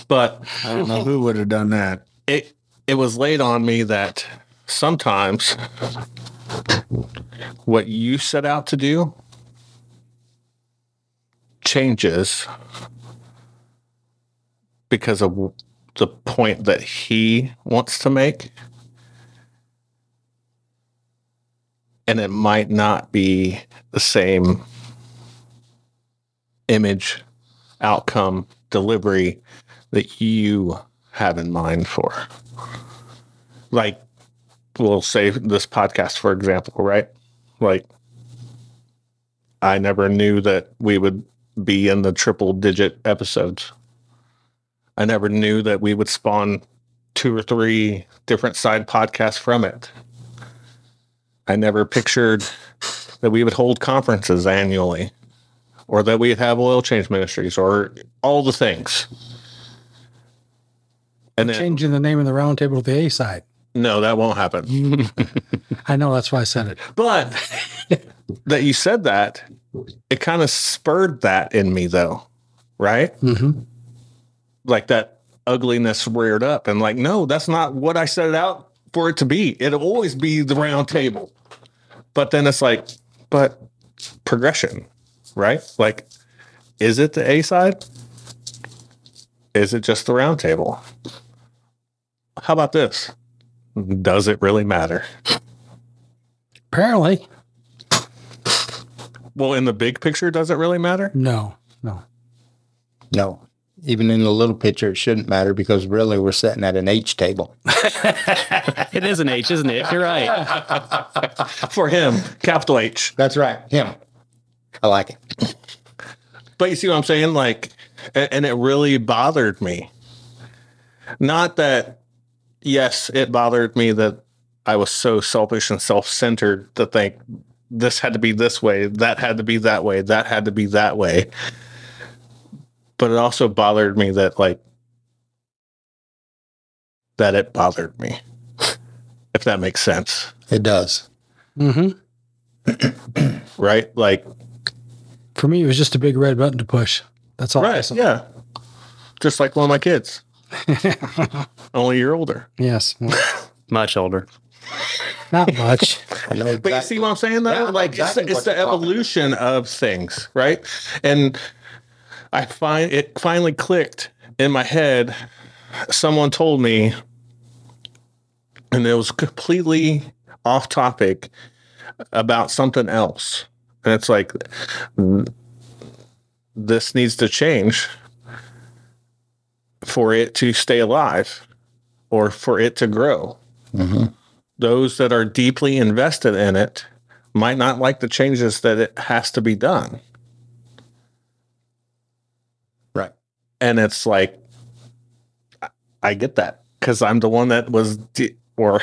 Speaker 4: but
Speaker 6: I don't know who would have done that.
Speaker 4: it it was laid on me that sometimes what you set out to do changes because of the point that he wants to make and it might not be the same image outcome delivery that you have in mind for. Like we'll say this podcast for example right? Like i never knew that we would be in the triple digit episodes. I never knew that we would spawn two or three different side podcasts from it. I never pictured that we would hold conferences annually or that we'd have oil change ministries or all the things and then,
Speaker 1: Changing the name of the roundtable to the A side.
Speaker 4: no that won't happen (laughs)
Speaker 1: I know that's why I said it.
Speaker 4: But that you said that, it kind of spurred that in me, though, right?
Speaker 1: hmm
Speaker 4: Like that ugliness reared up, and like, no, that's not what I set it out for it to be. It'll always be the round table. But then it's like, but progression, right? Like, is it the A side? Is it just the round table? How about this? Does it really matter?
Speaker 1: Apparently,
Speaker 4: Well, in the big picture, does it really matter?
Speaker 1: no, no.
Speaker 2: No, even in the little picture, it shouldn't matter because really we're sitting at an H table. (laughs)
Speaker 3: It is an H, isn't it? You're right. (laughs)
Speaker 4: For him, capital H.
Speaker 2: That's right. Him. I like it.
Speaker 4: But you see what I'm saying? Like, and it really bothered me. Not that, yes, it bothered me that I was so selfish and self centered to think this had to be this way, that had to be that way, that had to be that way. But it also bothered me that, like, that it bothered me, if that makes sense.
Speaker 2: It does.
Speaker 1: hmm
Speaker 4: Right? Like,
Speaker 1: For me, it was just a big red button to push. That's all.
Speaker 4: right. Yeah. Just like one of my kids, (laughs) only a year older.
Speaker 1: Yes. (laughs)
Speaker 3: Much older.
Speaker 1: Not much. (laughs)
Speaker 2: I know
Speaker 4: But you see what I'm saying? Though,
Speaker 2: Yeah,
Speaker 4: like
Speaker 2: exactly
Speaker 4: it's, it's the
Speaker 2: you're talking
Speaker 4: evolution of things, right? And I find it finally clicked in my head. Someone told me, and it was completely off topic about something else, and it's like this needs to change for it to stay alive or for it to grow
Speaker 2: Mhm.
Speaker 4: those that are deeply invested in it might not like the changes that it has to be done.
Speaker 2: Right.
Speaker 4: And it's like, I- I get that because I'm the one that was, de- or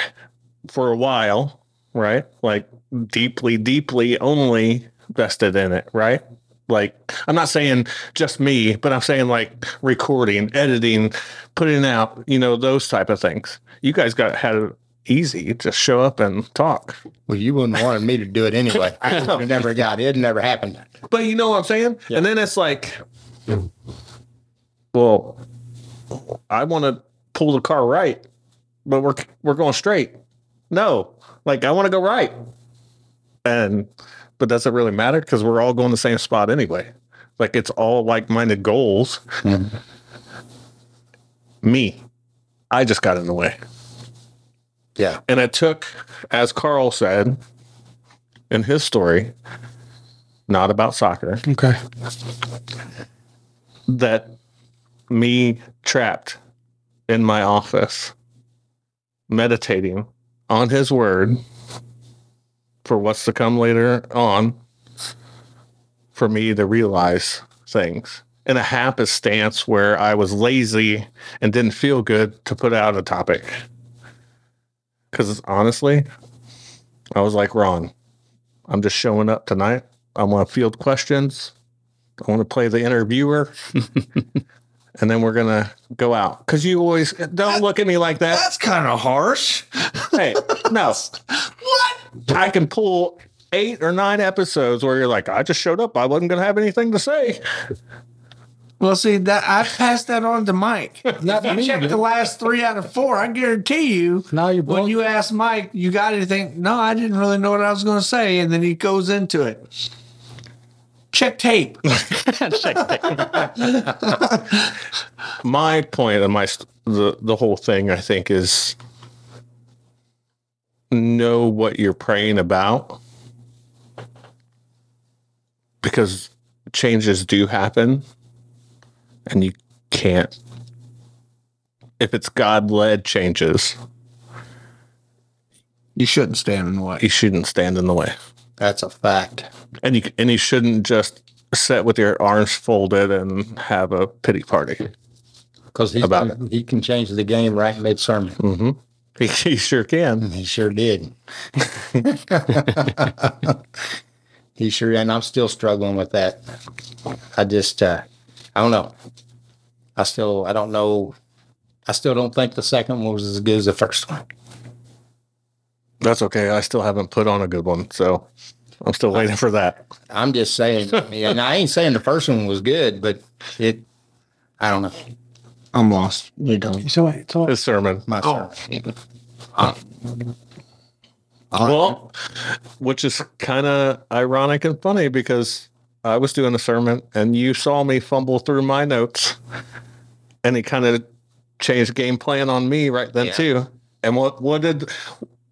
Speaker 4: for a while, right? Like deeply, deeply only vested in it, right? Like, I'm not saying just me, but I'm saying like recording, editing, putting out, you know, those type of things. You guys got had it easy. Just show up and talk.
Speaker 2: Well, you wouldn't want me to do it anyway. (laughs) I never got it. It never happened.
Speaker 4: But you know what I'm saying? And then it's like, well, I want to pull the car right, but we're we're going straight. No, like I want to go right, and but does it really matter? Because we're all going the same spot anyway. Like it's all like-minded goals. Mm-hmm. Me, I just got in the way,
Speaker 2: Yeah.
Speaker 4: and it took, as Carl said in his story, not about soccer.
Speaker 1: Okay.
Speaker 4: that me trapped in my office meditating on his word for what's to come later on for me to realize things in a hapless stance where I was lazy and didn't feel good to put out a topic. Because honestly, I was like, Ron, I'm just showing up tonight. I want to field questions. I want to play the interviewer. (laughs) and then we're going to go out. Because you always don't look at me like that.
Speaker 6: That's kind of harsh.
Speaker 4: Hey, no. what? I can pull eight or nine episodes where you're like, I just showed up. I wasn't going to have anything to say.
Speaker 6: Well, see that I passed that on to Mike. (laughs)
Speaker 1: Not
Speaker 6: If
Speaker 1: me,
Speaker 6: you check
Speaker 1: dude.
Speaker 6: the last three out of four, I guarantee you.
Speaker 1: Now you're
Speaker 6: when you ask Mike, you got anything? No, I didn't really know what I was going to say, and then he goes into it. Check tape. (laughs) (laughs)
Speaker 4: my point and my the the whole thing I think is know what you're praying about because changes do happen and you can't if it's God led changes
Speaker 6: You shouldn't stand in the way.
Speaker 4: you shouldn't stand in the way
Speaker 2: That's a fact.
Speaker 4: And you and you shouldn't just sit with your arms folded and have a pity party
Speaker 2: Because he,
Speaker 4: About
Speaker 2: he can change the game right mid sermon.
Speaker 4: mm-hmm. he, he sure can (laughs)
Speaker 2: He sure did. (laughs) he sure, and I'm still struggling with that. I just, uh, I don't know. I still, I don't know. I still don't think the second one was as good as the first one.
Speaker 4: That's okay. I still haven't put on a good one, so I'm still waiting for that.
Speaker 2: I'm just saying, I mean, and I ain't saying the first one was good, but it, I don't know.
Speaker 6: I'm lost. You don't.
Speaker 1: So wait, so
Speaker 4: His sermon.
Speaker 2: My
Speaker 6: Oh.
Speaker 2: sermon.
Speaker 4: Well, uh, which is kind of ironic and funny because I was doing a sermon and you saw me fumble through my notes, and he kind of changed game plan on me right then
Speaker 2: Yeah.
Speaker 4: too. And what what did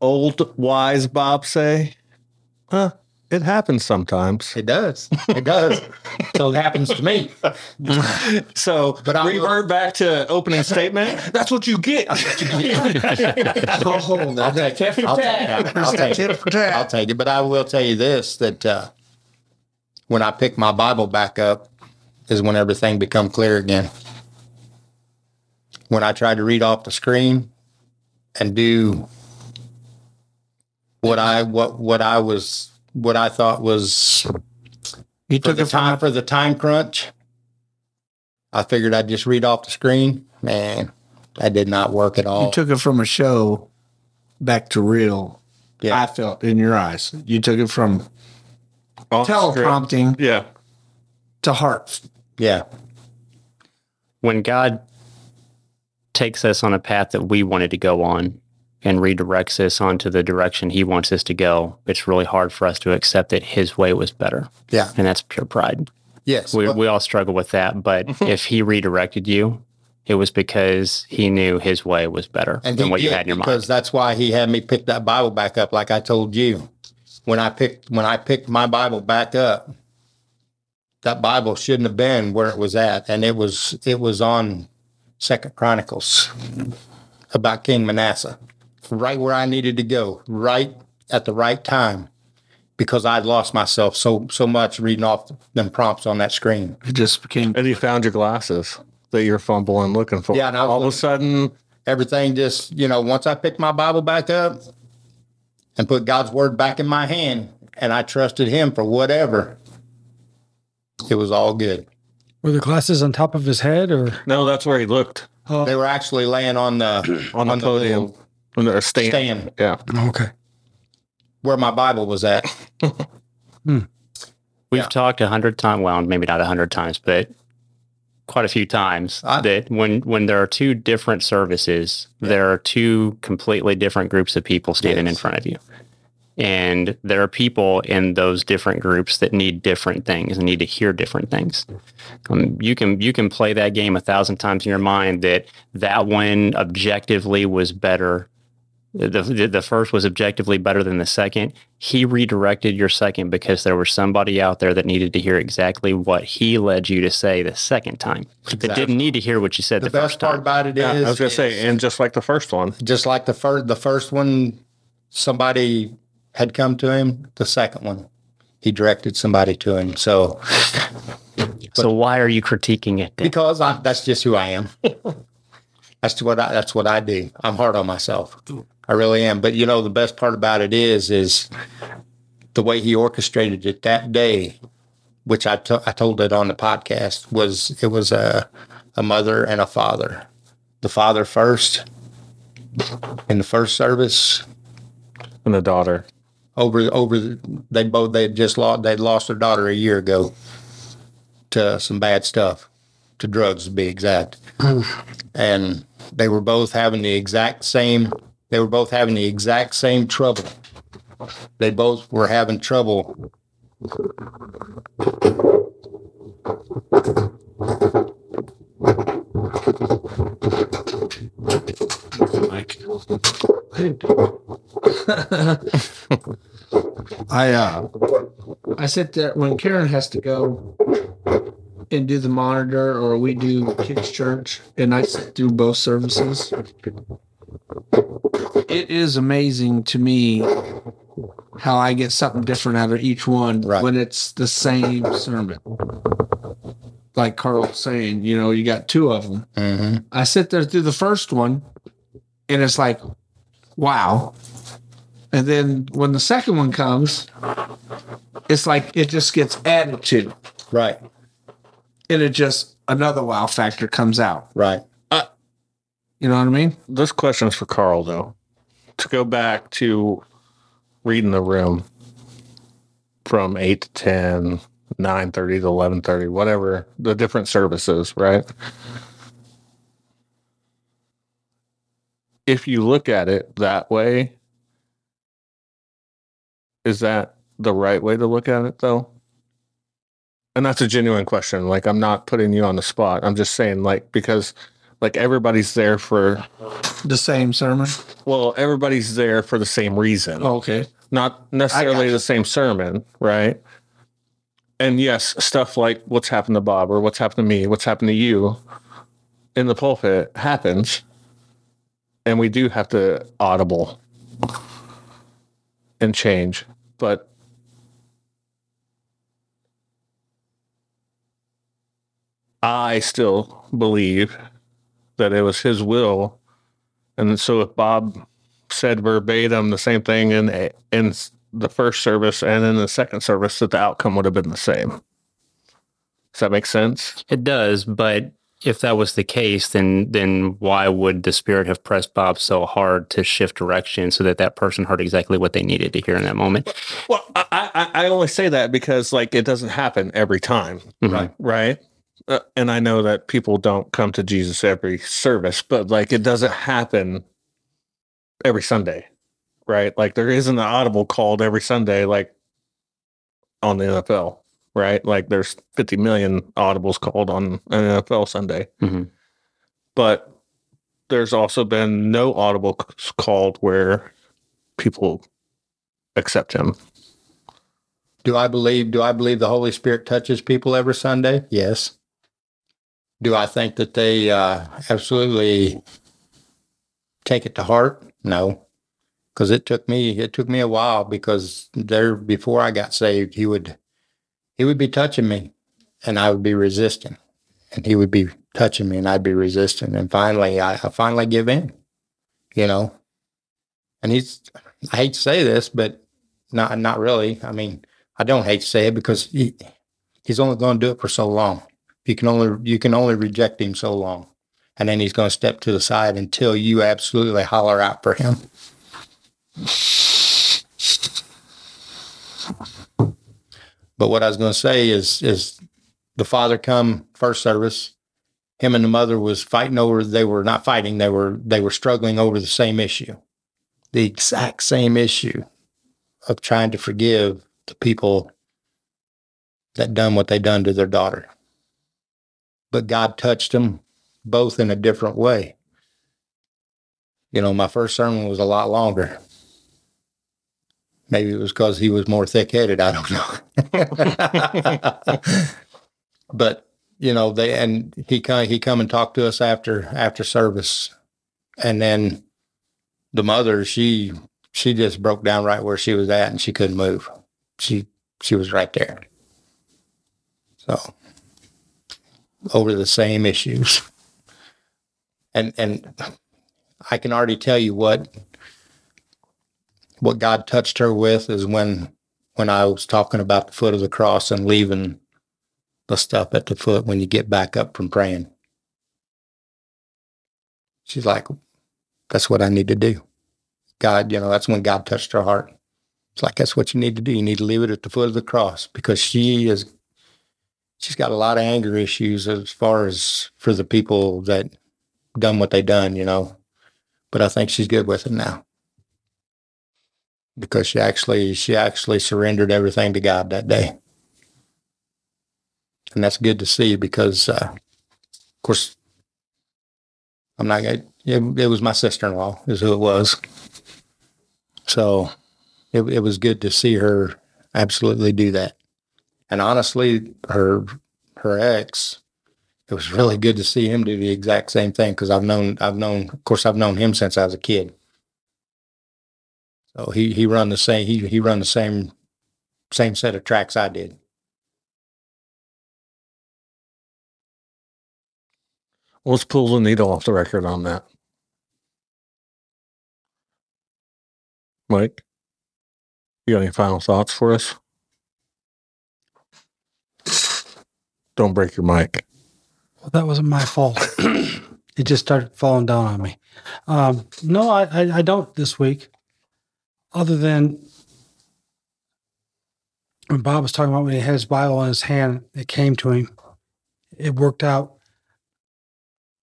Speaker 4: old wise Bob say? Huh, it happens sometimes.
Speaker 2: It does. It does. so it happens to me. (laughs)
Speaker 4: So,
Speaker 2: But I will-
Speaker 4: revert back to opening statement. (laughs) That's what you get.
Speaker 2: I'll take it. I'll take it. I'll take it.
Speaker 6: Tit for tat.
Speaker 2: I'll take it. But I will tell you this: that uh, when I pick my Bible back up, is when everything become clear again. When I tried to read off the screen and do what I what what I was what I thought was
Speaker 6: You took
Speaker 2: the
Speaker 6: it
Speaker 2: time for the time crunch, I figured I'd just read off the screen. Man, that did not work at all.
Speaker 6: you took it from a show back to real.
Speaker 2: Yeah.
Speaker 6: I felt in your eyes. You took it from
Speaker 4: Off script.
Speaker 6: teleprompting
Speaker 4: Yeah.
Speaker 6: to heart.
Speaker 2: yeah,
Speaker 3: when God takes us on a path that we wanted to go on and redirects us onto the direction he wants us to go, it's really hard for us to accept that his way was better.
Speaker 2: yeah,
Speaker 3: And that's pure pride.
Speaker 2: yes.
Speaker 3: We,
Speaker 2: But-
Speaker 3: we all struggle with that. But mm-hmm. if he redirected you, it was because he knew his way was better
Speaker 2: and
Speaker 3: than what you had in your
Speaker 2: because
Speaker 3: mind.
Speaker 2: Because that's why he had me pick that Bible back up, like I told you. When I picked when I picked my Bible back up, that Bible shouldn't have been where it was at, and it was it was on Second Chronicles about King Manasseh, right where I needed to go, right at the right time, because I'd lost myself so so much reading off them prompts on that screen.
Speaker 6: It just became
Speaker 4: And you found your glasses that you're fumbling looking for.
Speaker 2: Yeah, and I was
Speaker 4: all of a sudden,
Speaker 2: everything just you know once i picked my bible back up and put god's word back in my hand and i trusted him for whatever it was all good.
Speaker 1: Were the glasses on top of his head or?
Speaker 4: No, that's where he looked oh.
Speaker 2: They were actually laying on the
Speaker 4: on the
Speaker 2: On the
Speaker 4: podium.
Speaker 2: little
Speaker 4: On the stand.
Speaker 2: stand
Speaker 4: Yeah.
Speaker 1: Okay.
Speaker 2: where my Bible was at. (laughs)
Speaker 3: We've
Speaker 2: Yeah.
Speaker 3: talked a hundred times, well, maybe not a hundred times, but quite a few times
Speaker 2: I-
Speaker 3: that when when there are two different services, there are two completely different groups of people standing in front of you. And there are people in those different groups that need different things and need to hear different things. Um, you can you can play that game a thousand times in your mind that that one objectively was better the, the the first was objectively better than the second. He redirected your second because there was somebody out there that needed to hear exactly what he led you to say the second time. That didn't need to hear what you said
Speaker 2: The
Speaker 3: the,
Speaker 2: best part
Speaker 3: time.
Speaker 2: about it is,
Speaker 4: Yeah, I was gonna say, and just like the first one,
Speaker 2: just like the first, the first one, somebody had come to him. The second one, he directed somebody to him. So
Speaker 3: so why are you critiquing it? Then?
Speaker 2: because I, that's just who I am. (laughs) that's what I, that's what I do. I'm hard on myself. I really am. But you know, the best part about it is, is the way he orchestrated it that day, which I to- I told it on the podcast was it was a a mother and a father. The father first in the first service
Speaker 4: and the daughter.
Speaker 2: over over the- they both they had just lost they'd lost their daughter a year ago to some bad stuff to drugs to be exact mm. and they were both having the exact same they were both having the exact same trouble they both were having trouble
Speaker 6: Mike. (laughs) I uh I sit there when Karen has to go and do the monitor or we do kids church and I sit through both services. It is amazing to me how I get something different out of each one
Speaker 2: Right.
Speaker 6: when it's the same sermon. Like Carl's saying, you know, you got two of them.
Speaker 2: mm-hmm.
Speaker 6: I sit there through the first one and it's like, wow. And then when the second one comes, it's like it just gets added to.
Speaker 2: right
Speaker 6: And it just another wow factor comes out.
Speaker 2: right
Speaker 6: You know what I mean?
Speaker 4: This question is for Carl, though. To go back to reading the room from 8 to 10, 9.30 to 11.30, whatever, the different services, right? If you look at it that way, is that the right way to look at it, though? And that's a genuine question. Like, I'm not putting you on the spot. I'm just saying, like, because like everybody's there for
Speaker 6: The same sermon.
Speaker 4: well, everybody's there for the same reason,
Speaker 6: Okay.
Speaker 4: not necessarily the same sermon, right? And yes, stuff like what's happened to Bob or what's happened to me, what's happened to you in the pulpit happens. And we do have to audible and change. But I still believe that it was his will. And so if Bob said verbatim the same thing in in the first service and in the second service, that the outcome would have been the same. Does that make sense?
Speaker 3: It does, but if that was the case, then then why would the spirit have pressed Bob so hard to shift direction so that that person heard exactly what they needed to hear in that moment?
Speaker 4: Well, I I, I only say that because like it doesn't happen every time,
Speaker 3: Mhm.
Speaker 2: Right.
Speaker 4: right? Uh, and I know that people don't come to Jesus every service, but like it doesn't happen every Sunday, right? Like there isn't an audible called every Sunday, like on the NFL, right? Like there's 50 million audibles called on an NFL Sunday,
Speaker 3: Mhm.
Speaker 4: but there's also been no audible c- called where people accept him.
Speaker 2: do i believe do i believe the holy spirit touches people every sunday yes do i think that they uh, absolutely take it to heart? No. Because it took me it took me a while because there before i got saved he would he would be touching me and i would be resisting. And he would be touching me and i'd be resisting. And finally i, I finally give in you know? And he's i hate to say this but not not really. I mean I don't hate to say it because he He's only going to do it for so long. You can only you can only reject him so long, and then he's going to step to the side until you absolutely holler out for him. But what I was going to say is is the father come first service. Him and the mother was fighting over. They were not fighting. They were they were struggling over the same issue, the exact same issue of trying to forgive the people that done what they done to their daughter. But God touched them both in a different way. You know, my first sermon was a lot longer. Maybe it was because he was more thick headed. I don't know. (laughs) but you know, they and he come he come and talked to us after after service, and then the mother she she just broke down right where she was at and she couldn't move. She she was right there. So over the same issues. And and I can already tell you what what God touched her with is when when I was talking about the foot of the cross and leaving the stuff at the foot when you get back up from praying. She's like, that's what I need to do. God, you know, that's when God touched her heart. It's like that's what you need to do. You need to leave it at the foot of the cross because she is she's got a lot of anger issues as far as for the people that done what they done, you know. But I think she's good with it now because she actually she actually surrendered everything to God that day, and that's good to see because, uh, of course, I'm not. It, it was my sister-in-law, is who it was. So, it, it was good to see her absolutely do that. And honestly, her her ex, it was really good to see him do the exact same thing because I've known I've known of course I've known him since I was a kid. So he he run the same he he run the same same set of tracks I did.
Speaker 4: Let's pull the needle off the record on that. Mike, you got any final thoughts for us? Don't break your mic.
Speaker 1: Well, that wasn't my fault. it just started falling down on me. Um, no, I, I, I don't this week, other than when Bob was talking about when he had his Bible in his hand, it came to him. It worked out.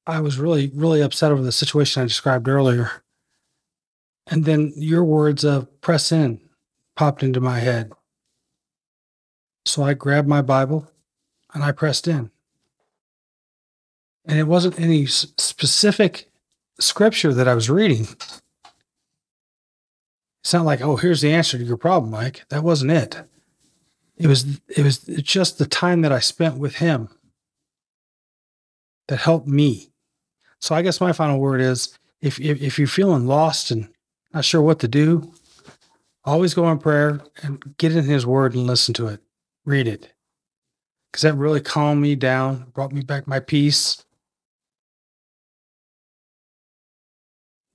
Speaker 1: I was really, really upset over the situation I described earlier. And then your words of press in popped into my head. So I grabbed my Bible and I pressed in. And it wasn't any specific scripture that I was reading. It's not like, oh, here's the answer to your problem, Mike. That wasn't it. It was it was just the time that I spent with him that helped me. So I guess my final word is if if, if you're feeling lost and not sure what to do, always go in prayer and get in his word and listen to it. Read it because that really calmed me down, brought me back my peace.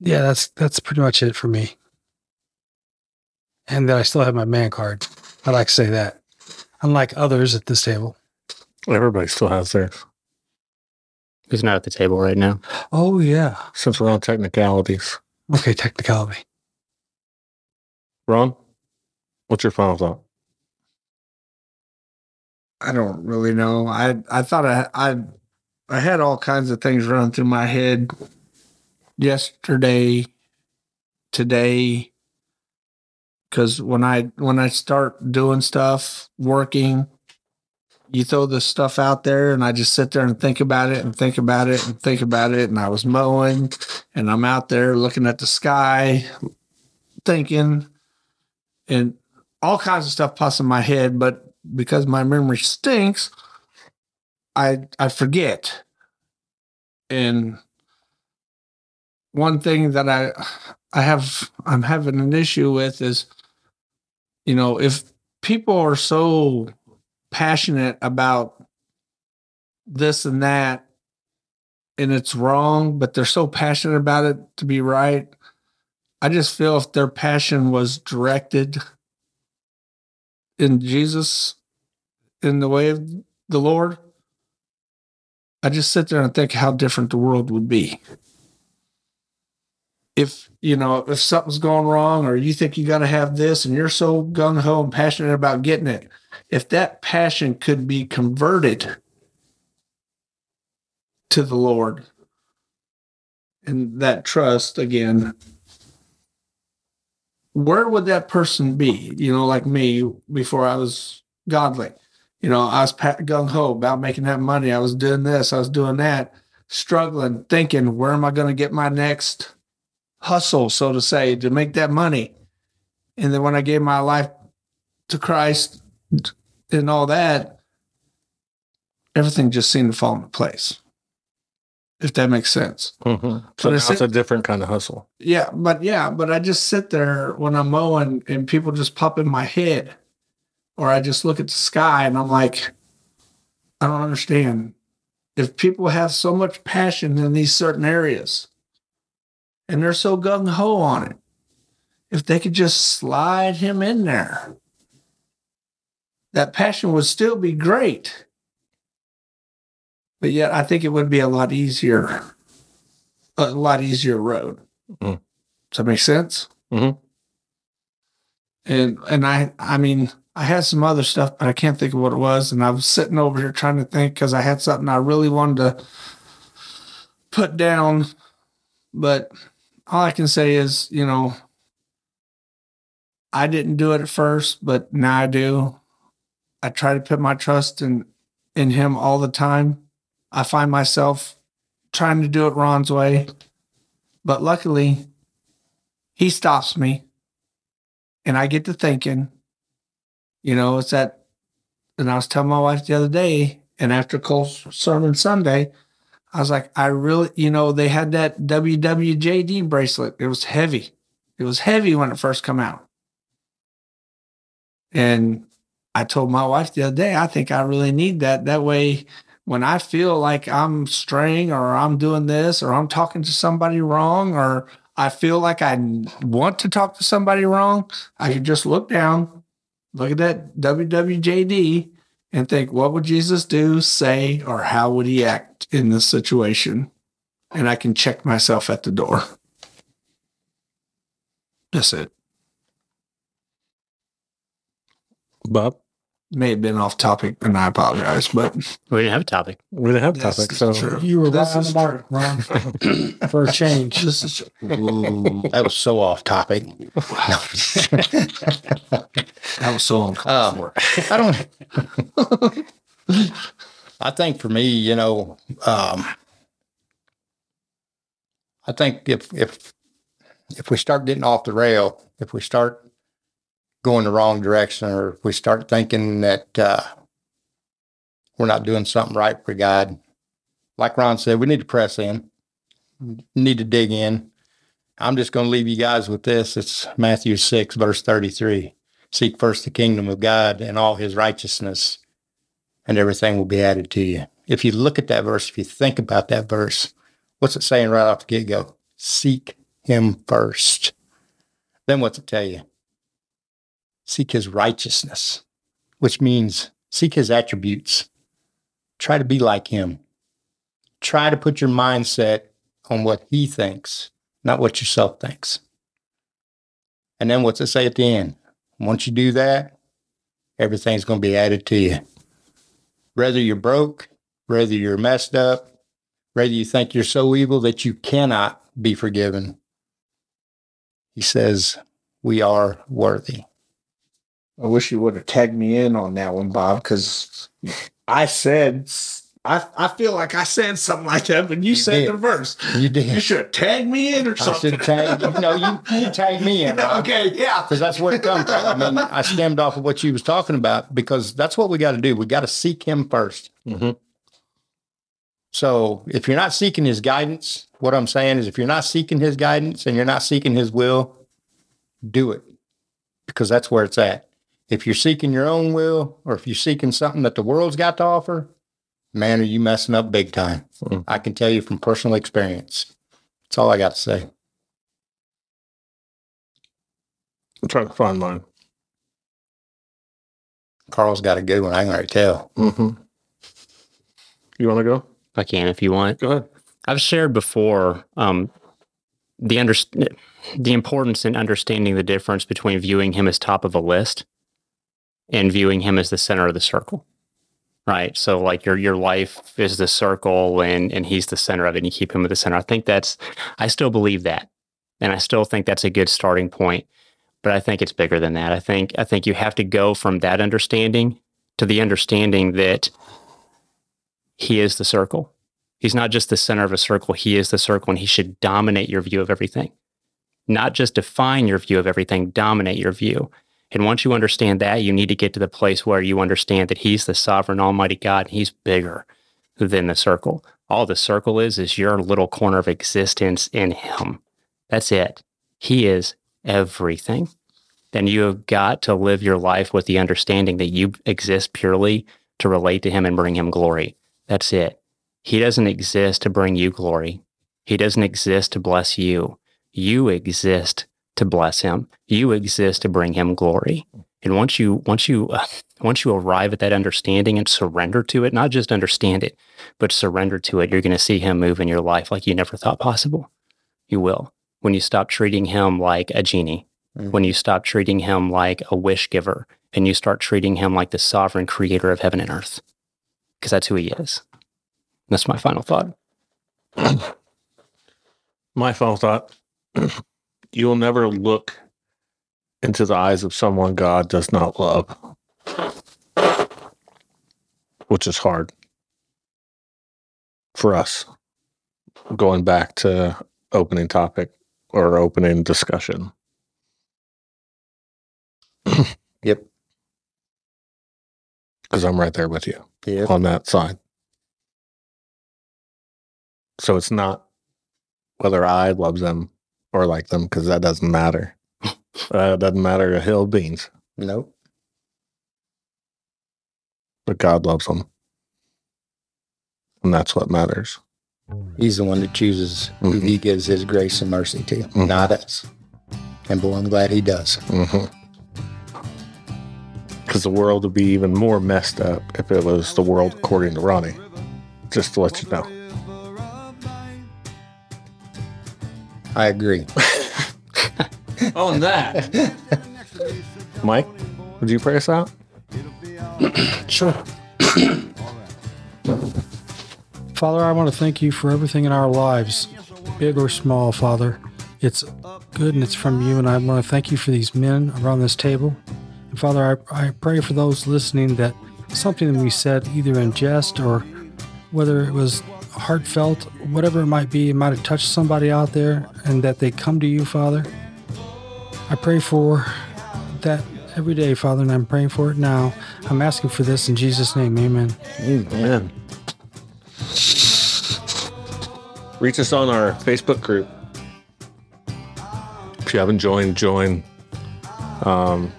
Speaker 1: Yeah, that's that's pretty much it for me. And then I still have my man card. I like to say that, unlike others at this table.
Speaker 4: Everybody still has theirs.
Speaker 3: Who's not at the table right now?
Speaker 1: Oh yeah.
Speaker 4: Since we're on technicalities.
Speaker 1: Okay, technicality.
Speaker 4: Ron, what's your final thought?
Speaker 6: I don't really know. I I thought I I I had all kinds of things running through my head yesterday, today. Cause when I when I start doing stuff, working, you throw this stuff out there and I just sit there and think about it and think about it and think about it. And I was mowing and I'm out there looking at the sky, thinking, and all kinds of stuff pops in my head, but because my memory stinks, I I forget. And one thing that I I have I'm having an issue with is you know, if people are so passionate about this and that and it's wrong, but they're so passionate about it to be right, I just feel if their passion was directed in Jesus, in the way of the Lord, I just sit there and think how different the world would be. If, you know, if something's going wrong or you think you got to have this and you're so gung ho and passionate about getting it, if that passion could be converted to the Lord and that trust again, where would that person be? You know, like me before I was godly. You know, I was gung ho about making that money. I was doing this, I was doing that, struggling, thinking, where am I going to get my next hustle, so to say, to make that money? And then when I gave my life to Christ and all that, everything just seemed to fall into place. If that makes sense.
Speaker 4: Mm-hmm. So
Speaker 6: But
Speaker 4: now
Speaker 6: it's
Speaker 4: it's a different kind of hustle.
Speaker 6: Yeah, but yeah, but I just sit there when I'm mowing and people just pop in my head, or I just look at the sky and I'm like, I don't understand. If people have so much passion in these certain areas and they're so gung ho on it, if they could just slide him in there, that passion would still be great. But yet, I think it would be a lot easier, a lot easier road.
Speaker 4: Mm.
Speaker 6: Does that make sense?
Speaker 4: Mhm.
Speaker 6: And and I I mean I had some other stuff, but I can't think of what it was. And I was sitting over here trying to think because I had something I really wanted to put down. But all I can say is, you know, I didn't do it at first, but now I do. I try to put my trust in in him all the time. I find myself trying to do it Ron's way, but luckily he stops me and I get to thinking, you know, it's that and I was telling my wife the other day, and after Cole's sermon Sunday, I was like, I really, you know, they had that WWJD bracelet. It was heavy. It was heavy when it first come out. And I told my wife the other day, I think I really need that. That way, when I feel like I'm straying or I'm doing this or I'm talking to somebody wrong or I feel like I want to talk to somebody wrong, I can just look down, look at that WWJD and think, what would Jesus do, say, or how would he act in this situation? And I can check myself at the door. That's it.
Speaker 4: Bob,
Speaker 6: May have been off topic, and I apologize, but
Speaker 3: We didn't have a topic.
Speaker 4: we didn't have a topic. So
Speaker 6: true.
Speaker 1: You were
Speaker 6: This
Speaker 1: right on the mark, Ron, for a change.
Speaker 6: this is
Speaker 2: That was so off topic. (laughs)
Speaker 6: that was so uncalled
Speaker 2: Um, I don't. (laughs) I think for me, you know, um, I think if if if we start getting off the rail, if we start going the wrong direction, or if we start thinking that uh, we're not doing something right for God, like Ron said, we need to press in, need to dig in. I'm just going to leave you guys with this. It's Matthew six, verse thirty-three seek first the kingdom of God and all his righteousness, and everything will be added to you. If you look at that verse, if you think about that verse, what's it saying right off the get go? Seek him first. Then what's it tell you? Seek his righteousness, which means seek his attributes. Try to be like him. Try to put your mindset on what he thinks, not what yourself thinks. And then what's it say at the end? Once you do that, everything's going to be added to you. Whether you're broke, whether you're messed up, whether you think you're so evil that you cannot be forgiven, he says, we are worthy.
Speaker 6: I wish you would have tagged me in on that one, Bob, because I said I I feel like I said something like that, but you,
Speaker 2: You
Speaker 6: said
Speaker 2: did.
Speaker 6: the verse.
Speaker 2: You did.
Speaker 6: You should have tagged me in or something.
Speaker 2: I should tag you. No, you, you tagged me in. (laughs) Rob.
Speaker 6: okay, yeah.
Speaker 2: because that's where it comes from. I mean, I stemmed off of what you was talking about because that's what we got to do. We got to seek Him 1st
Speaker 4: Mhm.
Speaker 2: So if you're not seeking His guidance, what I'm saying is, if you're not seeking His guidance and you're not seeking His will, do it because that's where it's at. If you're seeking your own will, or if you're seeking something that the world's got to offer, man, are you messing up big time?
Speaker 4: Mm.
Speaker 2: I can tell you from personal experience. That's all I got to say.
Speaker 4: I'm trying to find mine.
Speaker 2: Carl's got a good one. I can already tell.
Speaker 4: Mm-hmm. You want to go?
Speaker 3: I can if you want.
Speaker 4: Go ahead.
Speaker 3: I've shared before um, the under, the importance in understanding the difference between viewing him as top of a list and viewing him as the center of the circle. Right. So like your your life is the circle and and he's the center of it and you keep him at the center. I think that's I still believe that. And I still think that's a good starting point. But I think it's bigger than that. I think I think you have to go from that understanding to the understanding that he is the circle. He's not just the center of a circle, he is the circle, and he should dominate your view of everything. Not just define your view of everything, dominate your view. And once you understand that, you need to get to the place where you understand that he's the sovereign, almighty God, and he's bigger than the circle. All the circle is, is your little corner of existence in him. That's it. He is everything. Then you have got to live your life with the understanding that you exist purely to relate to him and bring him glory. That's it. He doesn't exist to bring you glory. He doesn't exist to bless you. You exist to bless him. You exist to bring him glory. And once you once you uh, once you arrive at that understanding and surrender to it, not just understand it, but surrender to it, you're going to see him move in your life like you never thought possible. You will. When you stop treating him like a genie,
Speaker 2: Mhm.
Speaker 3: when you stop treating him like a wish giver, and you start treating him like the sovereign creator of heaven and earth. Because that's who he is. That's my final thought. (coughs)
Speaker 4: My final thought (coughs) you will never look into the eyes of someone God does not love, which is hard for us. Going back to opening topic or opening discussion. (clears throat)
Speaker 2: Yep.
Speaker 4: Because I'm right there with you
Speaker 2: Yep.
Speaker 4: on that side. So it's not whether I love them or like them because that doesn't matter. uh, it doesn't matter a hill of beans,
Speaker 2: Nope.
Speaker 4: but God loves them. And that's what matters.
Speaker 2: He's the one that chooses who
Speaker 4: Mhm.
Speaker 2: he gives his grace and mercy to,
Speaker 4: Mhm.
Speaker 2: not us. And boy, I'm glad he does.
Speaker 4: Because the world would be even more messed up if it was the world according to Ronnie. Just to let you know.
Speaker 2: I agree. (laughs)
Speaker 6: On that.
Speaker 4: Mike, would you pray us out? (clears throat)
Speaker 1: Sure. Father, I want to thank you for everything in our lives, big or small, Father. It's good and it's from you, and I want to thank you for these men around this table. And Father, I, I pray for those listening that something that we said, either in jest or whether it was heartfelt, whatever it might be, it might have touched somebody out there, and that they come to you, Father. I pray for that every day, Father, and I'm praying for it now. I'm asking for this in Jesus' name. Amen.
Speaker 4: Amen. Reach us on our Facebook group. If you haven't joined, join. Um,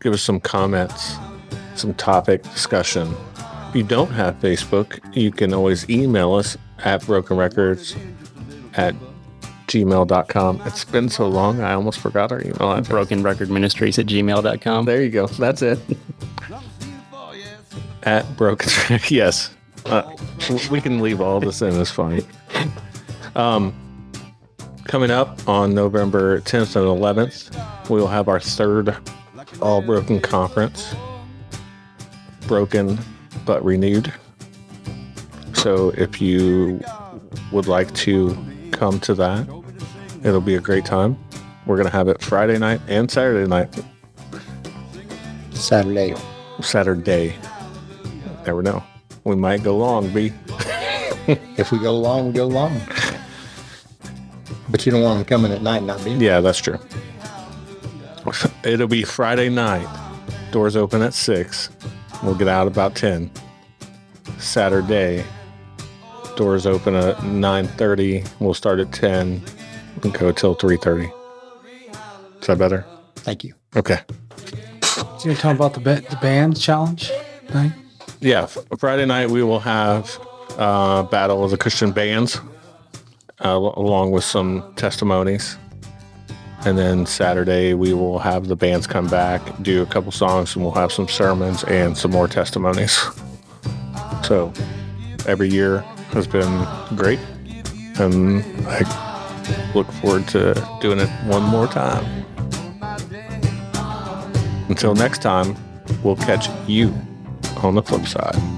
Speaker 4: give us some comments, some topic discussion. If you don't have Facebook, you can always email us at brokenrecords at gmail.com. It's been so long, I almost forgot our email address.
Speaker 3: Broken Record Ministries at gmail.com.
Speaker 4: There you go. That's it. At broken. (laughs) yes. Uh, we can leave all this in. It's fine. Um, coming up on November 10th and 11th, we will have our third All Broken Conference. Broken but renewed. So if you would like to come to that, it'll be a great time. We're going to have it Friday night and Saturday night.
Speaker 2: Saturday.
Speaker 4: Saturday. Never know. We might go long, B. (laughs)
Speaker 2: If we go long, we go long. But you don't want them coming at night, not being.
Speaker 4: Yeah, that's true. It'll be Friday night. Doors open at 6. We'll get out about 10. Saturday. Doors open at 9.30. We'll start at 10 and go till 3.30. Is that better?
Speaker 2: Thank you.
Speaker 4: Okay.
Speaker 1: So you're talking about the, ba- the band challenge night?
Speaker 4: Yeah. Friday night, we will have uh, Battle of the Christian Bands uh, along with some testimonies.
Speaker 7: And then Saturday, we will have the bands come back, do a couple songs, and we'll have some sermons and some more testimonies. So every year, has been great. And I look forward to doing it one more time. Until next time, we'll catch you on the flip side.